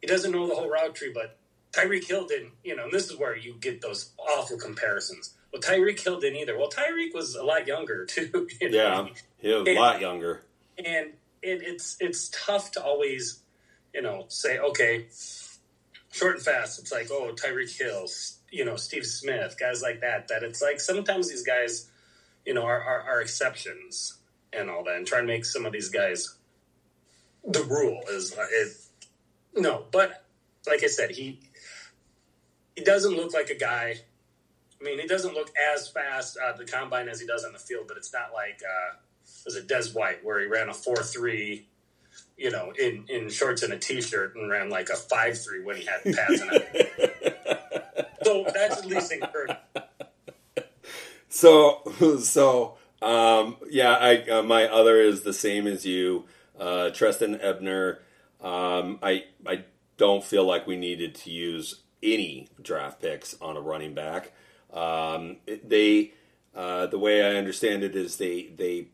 he doesn't know the whole route tree, but Tyreek Hill didn't. You know, and this is where you get those awful comparisons. Well, Tyreek Hill didn't either. Well, Tyreek was a lot younger [LAUGHS] too. You know? yeah, he was a lot younger. and it, it's it's tough to always, you know, say okay, short and fast. It's like oh Tyreek Hill, you know, Steve Smith, guys like that. That it's like sometimes these guys, you know, are are, are exceptions and all that, and try and make some of these guys the rule is it. No, but like I said, he he doesn't look like a guy. I mean, he doesn't look as fast at the combine as he does on the field, but it's not like. Uh, was it Des White where he ran a four three, you know, in, in shorts and a t shirt and ran like a five three when he had pads on [LAUGHS] so that's at least encouraging. So, so um, yeah, I uh, my other is the same as you. Uh, Trestan Ebner, um, I I don't feel like we needed to use any draft picks on a running back. Um, they, uh, the way I understand it is they they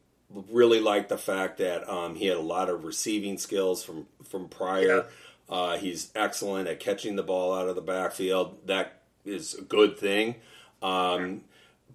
really like the fact that um, he had a lot of receiving skills from from prior. Uh, he's excellent at catching the ball out of the backfield. That is a good thing. Um,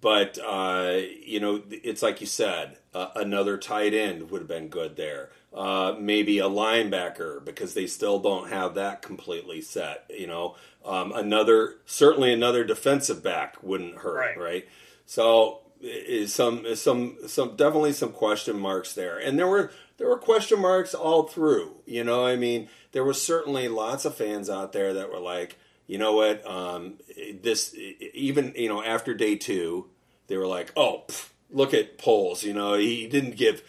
but uh, you know, it's like you said, uh, another tight end would have been good there. Uh, maybe a linebacker because they still don't have that completely set. You know, um, another certainly another defensive back wouldn't hurt, Right. right? So is some is some some definitely some question marks there, and there were there were question marks all through. You know, I mean, there was certainly lots of fans out there that were like, you know what, um, this even you know after day two, they were like, oh, pff, look at Poles. You know, he didn't give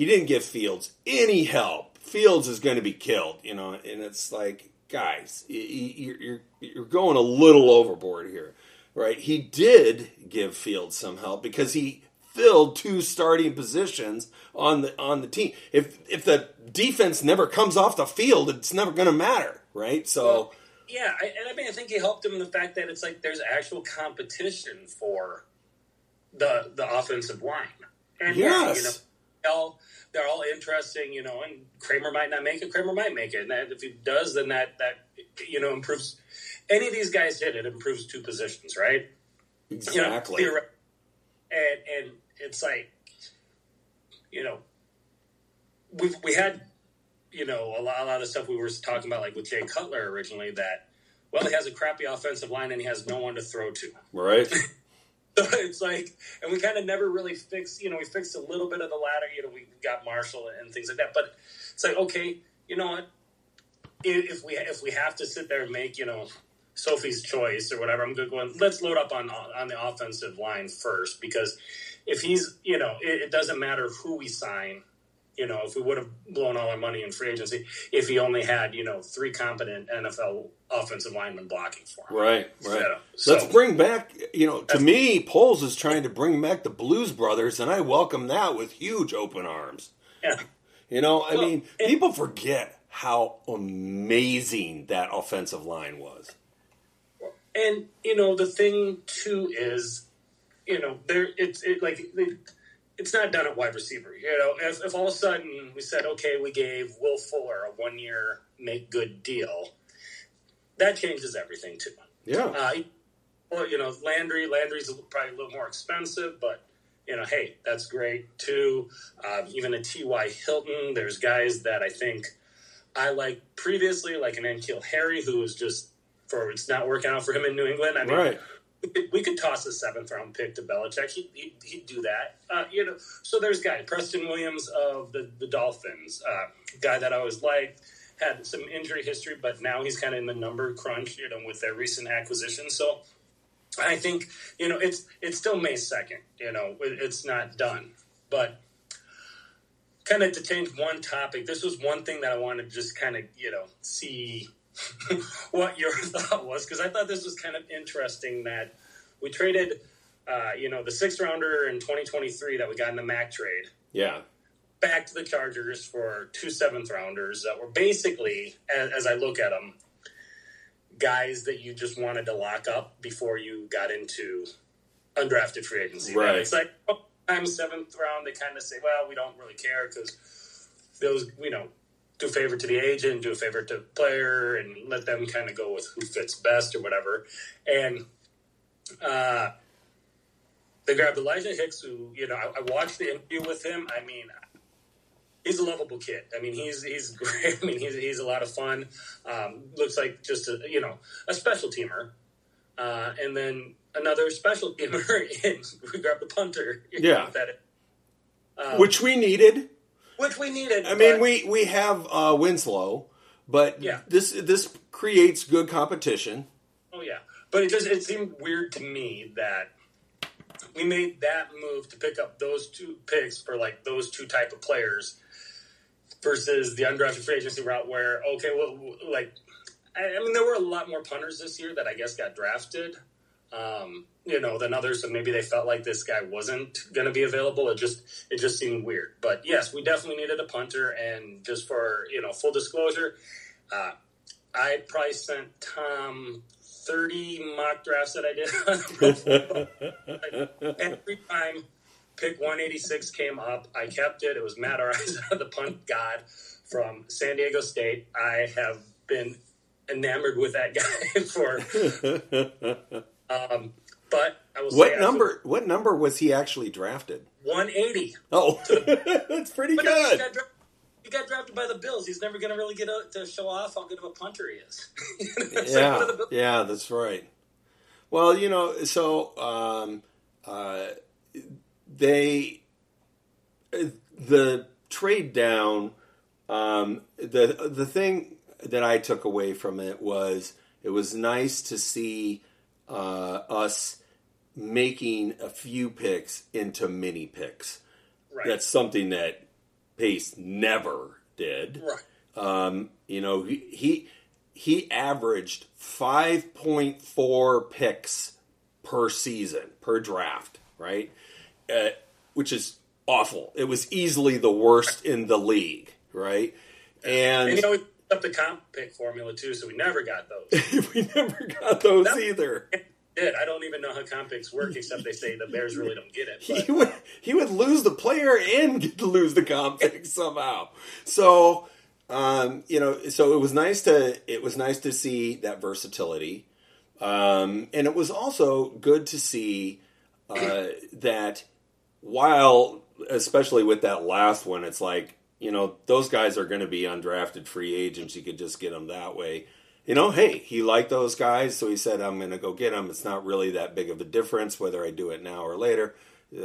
he didn't give Fields any help. Fields is going to be killed. You know, and it's like, guys, you're you're going a little overboard here, right? He did give Fields some help because he filled two starting positions on the on the team. If if the defense never comes off the field, it's never going to matter, right? So. Well, yeah, I, and I mean, I think he helped him in the fact that it's like there's actual competition for the the offensive line. And yeah, you know, Yes. All they're all interesting, you know. And Kramer might not make it. Kramer might make it, and that, if he does, then that that you know improves. Any of these guys hit it improves two positions, right? You know, Exactly. and and it's like, you know, we we had, you know, a lot, a lot of stuff we were talking about, like with Jay Cutler originally, that well, he has a crappy offensive line and he has no one to throw to. Right? [LAUGHS] So [LAUGHS] it's like, and we kind of never really fixed, you know, we fixed a little bit of the ladder, you know, we got Marshall and things like that, but it's like, okay, you know what? If, we if we have to sit there and make, you know, Sophie's choice or whatever, I'm good going. Let's load up on on the offensive line first because if he's, you know, it, it doesn't matter who we sign. You know, if we would have blown all our money in free agency, if he only had, you know, three competent NFL offensive linemen blocking for him. Right, right. Yeah. So- Let's bring back, you know, to me, Poles is trying to bring back the Blues Brothers, and I welcome that with huge open arms. Yeah. You know, I Well, mean, it- people forget how amazing that offensive line was. And you know the thing too is, you know, there it's it, like it's not done at wide receiver. You know, if, if all of a sudden we said, okay, we gave Will Fuller a one year make good deal, that changes everything too. Yeah. Uh, well, you know, Landry Landry's probably a little more expensive, but you know, hey, that's great too. Um, even a T.Y. Hilton, there's guys that I think I like previously, like an N'Keal Harry, who was just for it's not working out for him in New England. I mean, right. We could, toss a seventh round pick to Belichick. He, he, he'd do that. Uh, you know, so there's guy Preston Williams of the the Dolphins, uh, guy that I always liked. Had some injury history, but now he's kind of in the number crunch, you know, with their recent acquisition. So I think you know it's it's still May second. You know, it, it's not done, but kind of to change one topic. This was one thing that I wanted to just kind of you know see [LAUGHS] what your [LAUGHS] thought was because I thought this was kind of interesting that we traded, uh, you know, the sixth rounder in 2023 that we got in the Mack trade Yeah. back to the Chargers for two seventh rounders that were basically, as, as I look at them, guys that you just wanted to lock up before you got into undrafted free agency. Right. It's like, oh, I'm seventh round. They kind of say, well, we don't really care because those, you know, do a favor to the agent, do a favor to the player, and let them kind of go with who fits best or whatever. And uh, they grabbed Elijah Hicks, who you know I, I watched the interview with him. I mean, he's a lovable kid. I mean, he's he's [LAUGHS] great. I mean, he's he's a lot of fun. Um, looks like just a you know a special teamer, uh, and then another special [LAUGHS] teamer. [LAUGHS] and we grabbed the punter. Yeah. that, um, Which we needed. Which we needed. I mean, we we have uh, Winslow, but Yeah. this this creates good competition. Oh yeah, but it just it seemed weird to me that we made that move to pick up those two picks for like those two type of players versus the undrafted free agency route where okay, well, like I, I mean there were a lot more punters this year that I guess got drafted. Um, you know, than others. So maybe they felt like this guy wasn't going to be available. It just it just seemed weird. But yes, we definitely needed a punter. And just for you know full disclosure, uh, I probably sent Tom 30 mock drafts that I did. [LAUGHS] Every time pick 186 came up, I kept it. It was Matt Araiza, [LAUGHS] the punt god from San Diego State. I have been enamored with that guy [LAUGHS] for. Um, but I will what number? What number was he actually drafted? 180. Oh, [LAUGHS] that's pretty but good. He got, he got, drafted by the Bills. He's never going to really get a, to show off how good of a punter he is. [LAUGHS] yeah, yeah, that's right. Well, you know, so um, uh, they the trade down. Um, the the thing that I took away from it was it was nice to see uh, us making a few picks into mini picks. Right. That's something that Pace never did. Right. Um, you know, he, he he averaged five point four picks per season per draft, right? Uh, which is awful. It was easily the worst in the league, right? And, and you know, up the comp pick formula too, so we never got those. [LAUGHS] we never got those that, either. [LAUGHS] Did I don't even know how comp picks work, except they say the Bears really don't get it. [LAUGHS] But. He would he would lose the player and get to lose the comp pick somehow. So um, you know, so it was nice to it was nice to see that versatility, um, and it was also good to see uh, that while, especially with that last one, it's like you know, those guys are going to be undrafted free agents. You could just get them that way. You know, hey, he liked those guys, so he said, "I'm going to go get them." It's not really that big of a difference whether I do it now or later.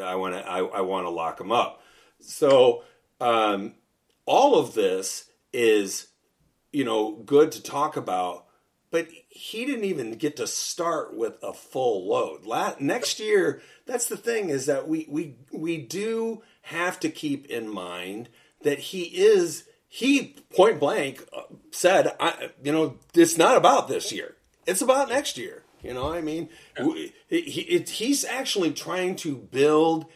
I want to, I, I want to lock them up. So, um, all of this is, you know, good to talk about, but he didn't even get to start with a full load. Next year, that's the thing is that we we we do have to keep in mind that he is he point blank uh, said, I, you know, it's not about this year. It's about next year. You know, I mean, he, he, he's actually trying to build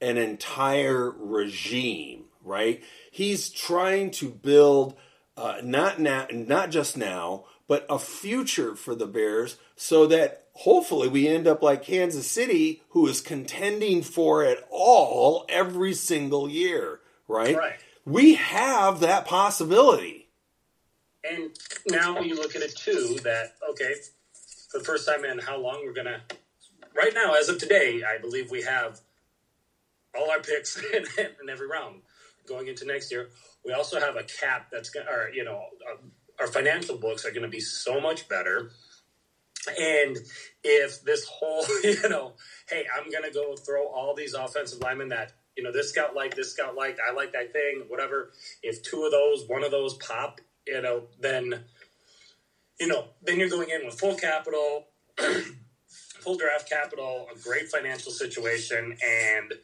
an entire regime, right? He's trying to build uh, not now, not just now, but a future for the Bears, so that hopefully we end up like Kansas City, who is contending for it all every single year, right? Right we have that possibility. And now you look at it too that, okay, for the first time in how long we're going to, right now, as of today, I believe we have all our picks [LAUGHS] in, in every round going into next year. We also have a cap that's going to, or, you know, uh, our financial books are going to be so much better. And if this whole, [LAUGHS] you know, hey, I'm going to go throw all these offensive linemen that you know, this scout like this scout like I like that thing, whatever. If two of those, one of those pop, you know, then you know, then you're going in with full capital, [CLEARS THROAT] full draft capital, a great financial situation, and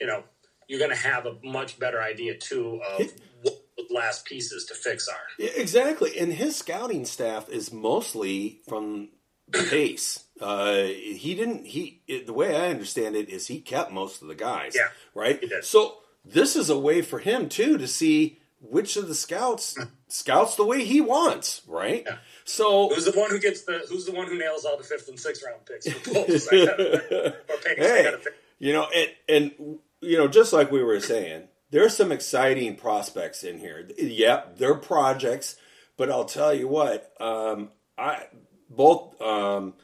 you know, you're going to have a much better idea too of what the last pieces to fix are. Exactly, and his scouting staff is mostly from Pace. Uh, he didn't. He it, the way I understand it is he kept most of the guys. Yeah, right. So this is a way for him too to see which of the scouts scouts the way he wants. Right. Yeah. So who's the one who gets the who's the one who nails all the fifth and sixth round picks [LAUGHS] hey, you know, and and you know, just like we were saying, there's some exciting prospects in here. Yep, they're projects, but I'll tell you what, um, I both um,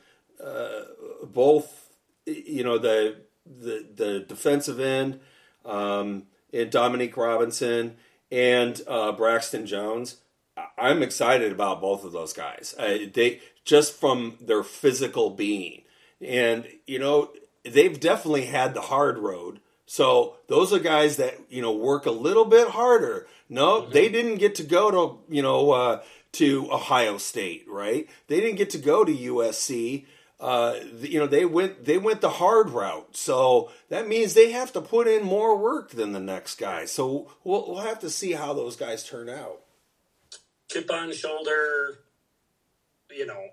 uh, both you know the the the defensive end um, and Dominique Robinson and uh, Braxton Jones. I'm excited about both of those guys. Uh, they just from their physical being, and you know they've definitely had the hard road. So those are guys that you know work a little bit harder. No, mm-hmm. they didn't get to go to you know uh, to Ohio State, right? They didn't get to go to USC. Uh, you know, they went they went the hard route, so that means they have to put in more work than the next guy. So we'll, we'll have to see how those guys turn out. Chip on shoulder, you know,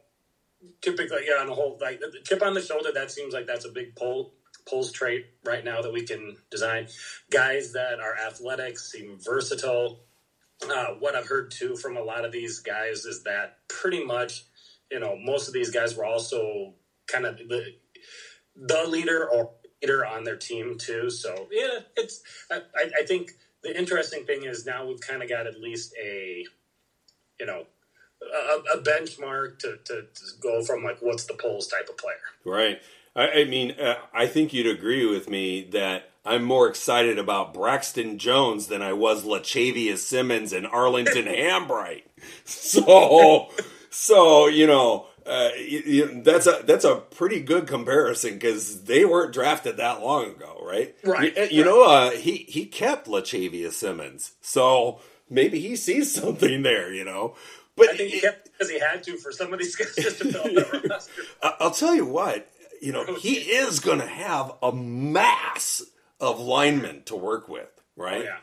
typically, yeah, on the whole, like chip on the shoulder, that seems like that's a big pull Poles trait right now that we can design. Guys that are athletic seem versatile. Uh, what I've heard too from a lot of these guys is that pretty much, you know, most of these guys were also kind of the the leader or leader on their team too. So yeah, it's I, I think the interesting thing is now we've kind of got at least a you know a, a benchmark to, to, to, go from like what's the Poles type of player. Right. I, I mean, uh, I think you'd agree with me that I'm more excited about Braxton Jones than I was Lachavious Simmons and Arlington [LAUGHS] Hambright. [LAUGHS] So, so you know. Uh, you, you, that's a that's a pretty good comparison because they weren't drafted that long ago, right? Right. You, you know, uh, he he kept Lachavious Simmons, so maybe he sees [LAUGHS] something there. You know, but I think he kept because he had to for some of these guys [LAUGHS] just to fill the [LAUGHS] roster. I'll tell you what, you know, he is going to have a mass of linemen to work with, right? Oh, yeah.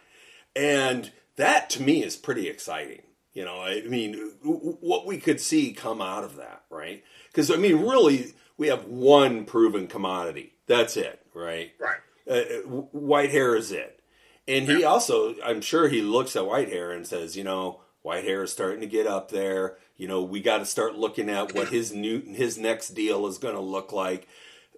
And that to me is pretty exciting. You know, I mean, what we could see come out of that, right? Because I mean, really, we have one proven commodity. That's it, right? Right. Uh, Whitehair is it, and he yeah. also, I'm sure, he looks at Whitehair and says, you know, Whitehair is starting to get up there. You know, we got to start looking at what his new his next deal is going to look like.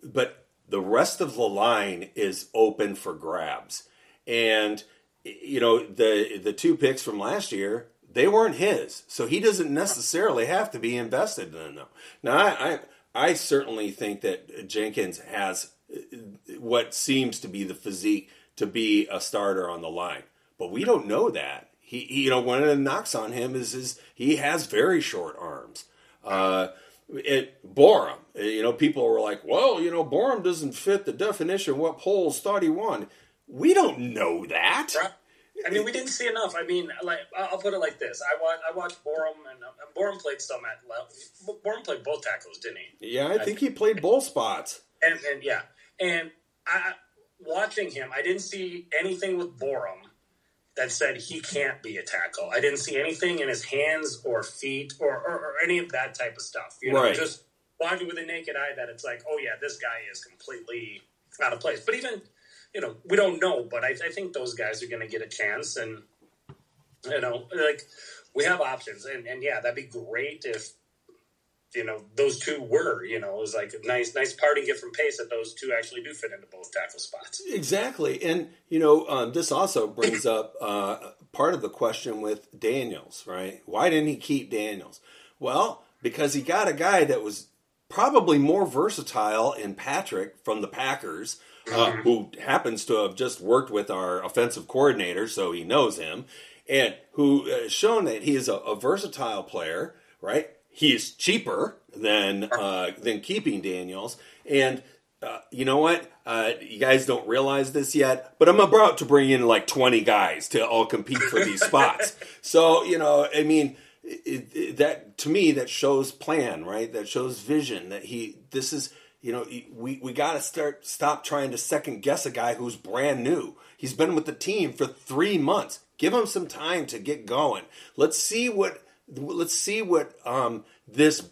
But the rest of the line is open for grabs. And you know, the the two picks from last year, they weren't his. So he doesn't necessarily have to be invested in them. Now I I, I certainly think that Jenkins has what seems to be the physique to be a starter on the line. But we don't know that he, he, you know one of the knocks on him is is he has very short arms. Uh, it Borom, you know, people were like, well, you know, Borom doesn't fit the definition what Poles thought he won. We don't know that. I mean, we didn't see enough. I mean, like I'll put it like this: I watched, I watched Borom, and uh, Borom played some at left. Borom played both tackles, didn't he? Yeah, I, I think, think, he played both spots. And, and yeah, and I watching him, I didn't see anything with Borom that said he can't be a tackle. I didn't see anything in his hands or feet or, or, or any of that type of stuff. You know, right. just watching with a naked eye that it's like, oh yeah, this guy is completely out of place. But even, you know, we don't know. But I, I think those guys are going to get a chance, and you know, like we have options, and and yeah, that'd be great if you know those two were you know it was like a nice nice parting gift from pace that those two actually do fit into both tackle spots. Exactly. And you know um, this also brings [COUGHS] up uh, part of the question with daniels right? Why didn't he keep daniels? Well because he got a guy that was probably more versatile in patrick from the packers uh, who happens to have just worked with our offensive coordinator so he knows him and who has shown that he is a, a versatile player right he's cheaper than uh, than keeping Daniels. And uh, you know what? Uh, you guys don't realize this yet, but I'm about to bring in like 20 guys to all compete for these spots. [LAUGHS] So you know, I mean. It, it, that to me that shows plan right that shows vision that he this is you know we, we got to start stop trying to second guess a guy who's brand new he's been with the team for three months give him some time to get going let's see what let's see what um, this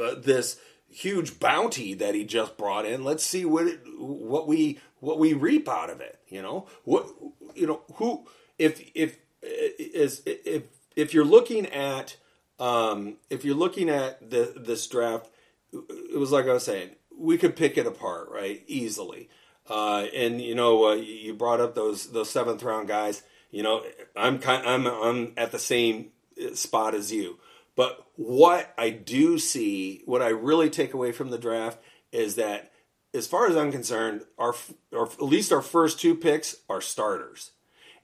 uh, this huge bounty that he just brought in. Let's see what it, what we what we reap out of it. You know what you know who if if is if if you're looking at um, if you're looking at the this draft, it was like I was saying, we could pick it apart right easily. Uh, and you know, uh, you brought up those those seventh round guys. You know, I'm kind, I'm I'm at the same spot as you. But what I do see, what I really take away from the draft is that, as far as I'm concerned, our, our at least our first two picks are starters,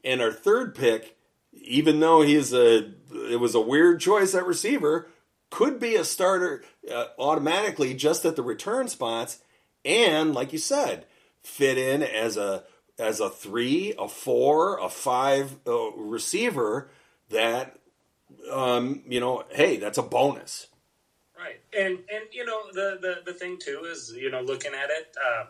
and our third pick, even though he's a it was a weird choice at receiver, could be a starter uh, automatically just at the return spots, and like you said, fit in as a as a three, a four, a five uh, receiver that um, you know, hey, that's a bonus. Right, and and you know the the the thing too is you know looking at it, uh,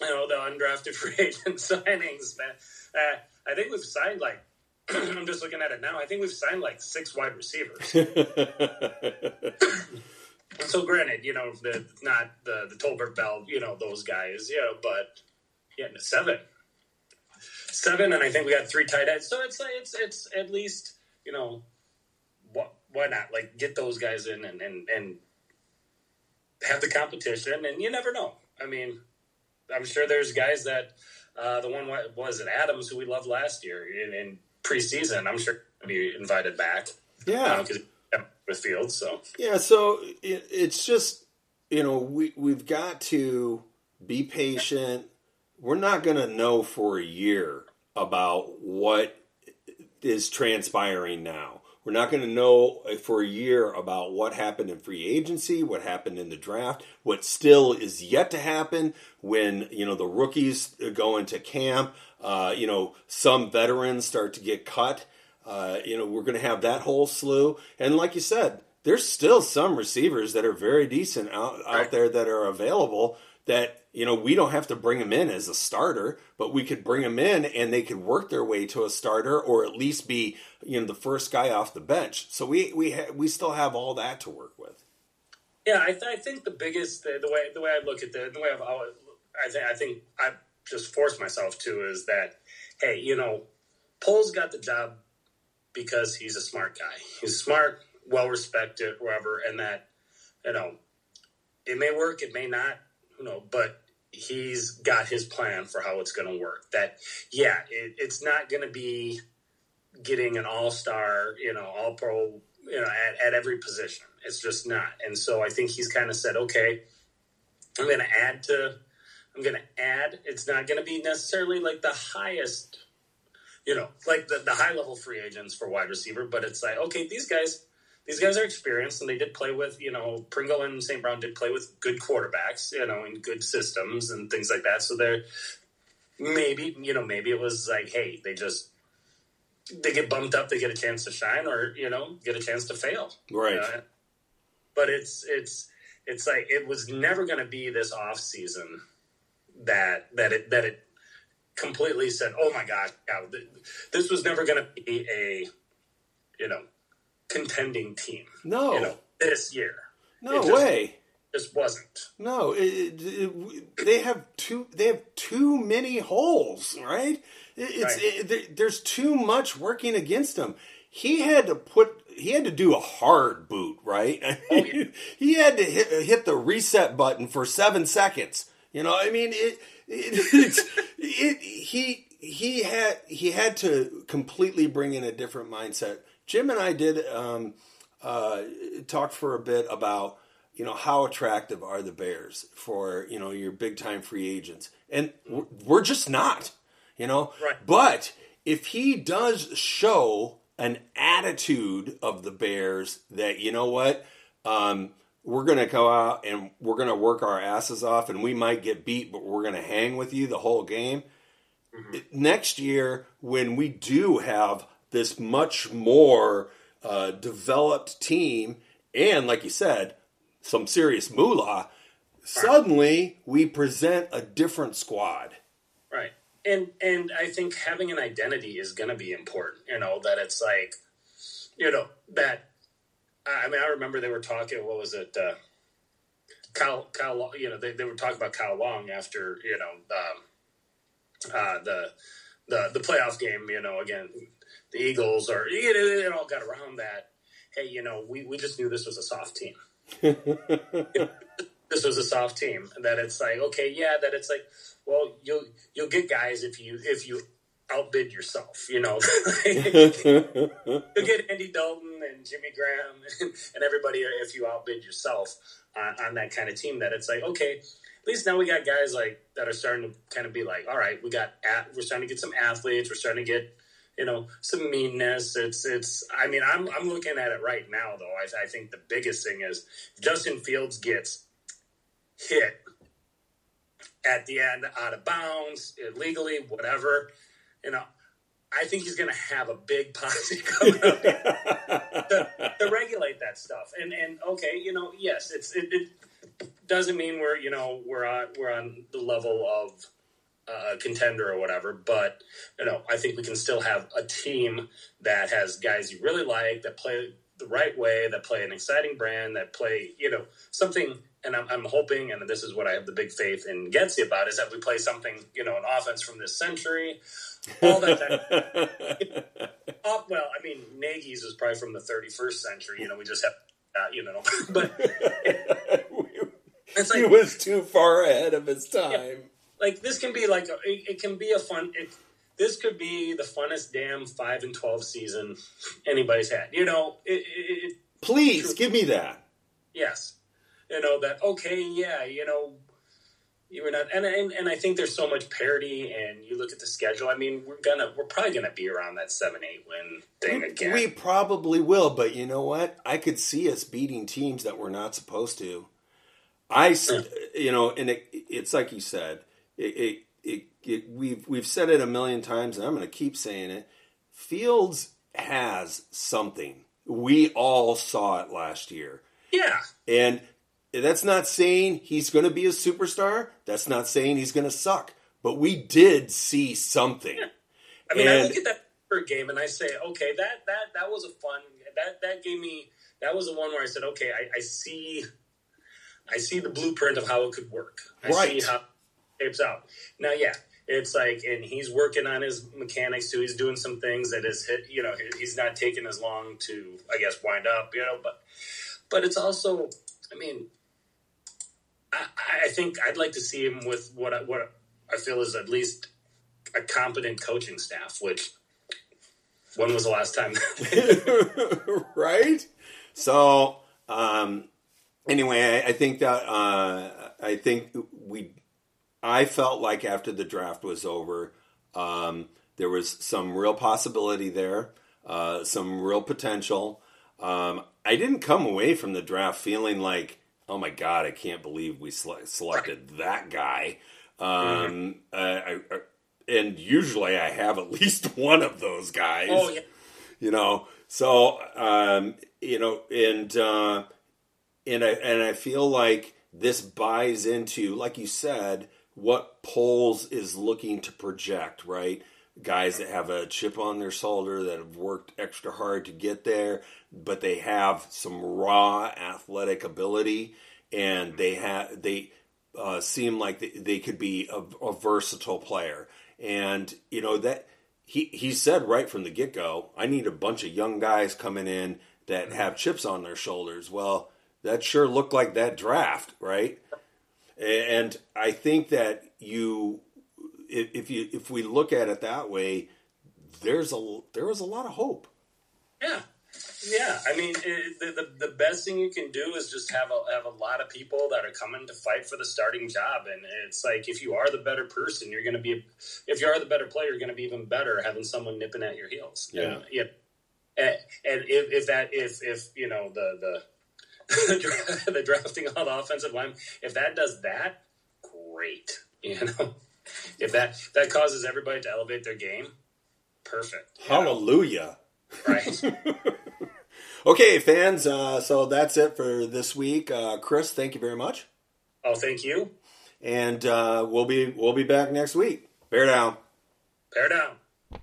you know the undrafted [LAUGHS] free agent [LAUGHS] signings, man. Uh, I think we've signed like [CLEARS THROAT] I'm just looking at it now. I think we've signed like six wide receivers. [LAUGHS] So granted, you know, the not the the Tolbert Bell, you know, those guys, you know, but yeah, seven, seven, and I think we got three tight ends. So it's it's it's at least you know, what why not like get those guys in and and and have the competition, and you never know. I mean, I'm sure there's guys that uh, the one was it Adams who we loved last year and, in preseason. I'm sure he'll be invited back. Yeah, because uh, with Fields. So yeah, so it, it's just you know we we've got to be patient. We're not going to know for a year about what is transpiring now. We're not going to know for a year about what happened in free agency, what happened in the draft, what still is yet to happen when you know the rookies go into camp. Uh, you know, some veterans start to get cut. Uh, you know, we're going to have that whole slew. And like you said, there's still some receivers that are very decent out, out there that are available that, you know, we don't have to bring him in as a starter, but we could bring him in and they could work their way to a starter or at least be, you know, the first guy off the bench. So we, we, ha- we still have all that to work with. Yeah, I, th- I think the biggest the, the, way the way I look at the the way I've always, I think I think I just forced myself to is that hey, you know, Poles got the job because he's a smart guy. He's smart, well respected, wherever, and that you know it may work, it may not, you know, but he's got his plan for how it's going to work. That yeah, it, it's not going to be getting an all star, you know, all pro, you know, at, at every position. It's just not. And so I think he's kind of said, okay, I'm going to add to. I'm going to add. It's not going to be necessarily like the highest you know, like the, the high level free agents for wide receiver, but it's like, okay, these guys, these guys are experienced and they did play with, you know, Pringle and St. Brown did play with good quarterbacks, you know, in good systems and things like that. So they're maybe, you know, maybe it was like, hey, they just, they get bumped up, they get a chance to shine or, you know, get a chance to fail. Right. Uh, but it's, it's, it's like, it was never going to be this off season that, that it, that it, completely said, "Oh my God, yeah, this was never going to be a you know contending team." No, you know, this year. No just, way. Just wasn't. No, it, it, they have too. They have too many holes, right? It's right. there's too much working against them. He had to put. He had to do a hard boot, right? [LAUGHS] Oh, yeah. he had to hit, hit the reset button for seven seconds. You know, I mean, it, it, [LAUGHS] it, he he had he had to completely bring in a different mindset. Jim and I did um, uh, talk for a bit about you know how attractive are the Bears for you know your big time free agents, and we're just not, you know. Right. But if he does show an attitude of the Bears that you know what. Um, we're going to go out and we're going to work our asses off and we might get beat, but we're going to hang with you the whole game. Mm-hmm. Next year, when we do have this much more uh, developed team and, like you said, some serious moolah, suddenly we present a different squad. Right. And and I think having an identity is going to be important. You know that it's like, you know that I mean, I remember they were talking. What was it? Uh, Kyle, Kyle, you know, they, they were talking about Kyle Long after you know um, uh, the the the playoff game. You know, again, the Eagles or you know, it all got around that. Hey, you know, we, we just knew this was a soft team. [LAUGHS] this was a soft team. That it's like, okay, yeah, that it's like, well, you'll you'll get guys if you if you outbid yourself. You know, [LAUGHS] you'll get Andy Dalton and Jimmy Graham and everybody if you outbid yourself on, on, that kind of team. That it's like okay, at least now we got guys like that are starting to kind of be like, all right, we got at, we're starting to get some athletes. We're starting to get you know some meanness. It's it's. I mean, I'm I'm looking at it right now though. I, I think the biggest thing is Justin Fields gets hit at the end out of bounds illegally, whatever you know, I think he's going to have a big posse [LAUGHS] coming up to, to, regulate that stuff. And and okay, you know, yes, it's it, it, doesn't mean we're you know we're on we're on the level of a contender or whatever. But you know, I think we can still have a team that has guys you really like that play the right way, that play an exciting brand, that play you know something. And I'm, I'm hoping, and this is what I have the big faith in Getsy about, is that we play something, you know, an offense from this century, all that. that [LAUGHS] oh, well, I mean, Nagy's is probably from the 31st century. You know, we just have, uh, you know, [LAUGHS] but [LAUGHS] it's like, he was too far ahead of his time. Yeah, like this can be like a, it, it, can be a fun. It, this could be the funnest damn five and twelve season anybody's had. You know, it, please give me that. Yes, you know that. Okay, yeah, you know you were not, and, and and I think there's so much parity. And you look at the schedule. I mean, we're gonna, we're probably gonna be around that seven, eight win thing again. We probably will, but you know what? I could see us beating teams that we're not supposed to. I, you know, and it, it's like you said, it, it, it, we've we've said it a million times, and I'm going to keep saying it. Fields has something. We all saw it last year. Yeah, and that's not saying he's going to be a superstar. That's not saying he's going to suck. But we did see something. Yeah. I mean, and, I look at that game and I say, okay, that that that was a fun. That that gave me. That was the one where I said, okay, I, I see. I see the blueprint of how it could work. I right. see how shapes out. Now, yeah, it's like, and he's working on his mechanics too. He's doing some things that is hit. You know, he's not taking as long to, I guess, wind up. You know, but but it's also, I mean, I, I think I'd like to see him with what I, what I feel is at least a competent coaching staff. Which when was the last time? [LAUGHS] right. So um, anyway, I, I, think that uh, I think we. I felt like after the draft was over, um, there was some real possibility there, uh, some real potential. Um, I didn't come away from the draft feeling like oh my god, I can't believe we selected that guy. Um, mm-hmm. uh, I, I, and usually I have at [LAUGHS] least one of those guys. Oh yeah. You know, so um, you know, and uh, and I and I feel like this buys into, like you said, what Poles is looking to project, right? Guys that have a chip on their shoulder that have worked extra hard to get there, but they have some raw athletic ability, and they have they uh, seem like they, they could be a, a, versatile player. And you know that he he said right from the get go, I need a bunch of young guys coming in that have chips on their shoulders. Well, that sure looked like that draft, right? And I think that you, if you if we look at it that way, there's a there was a lot of hope. Yeah, yeah, I mean, it, the, the, the best thing you can do is just have a have a lot of people that are coming to fight for the starting job, and it's like if you are the better person, you're going to be. If you are the better player, you're going to be even better having someone nipping at your heels. Yeah, and, yeah. And, and if, if that if if you know the the [LAUGHS] the drafting the offensive line, if that does that, great. You know, if that that causes everybody to elevate their game, perfect. Hallelujah. Know? Right. [LAUGHS] okay, fans. Uh, so that's it for this week. Uh, Chris, thank you very much. Oh, thank you. And uh, we'll be we'll be back next week. Bear down. Bear down.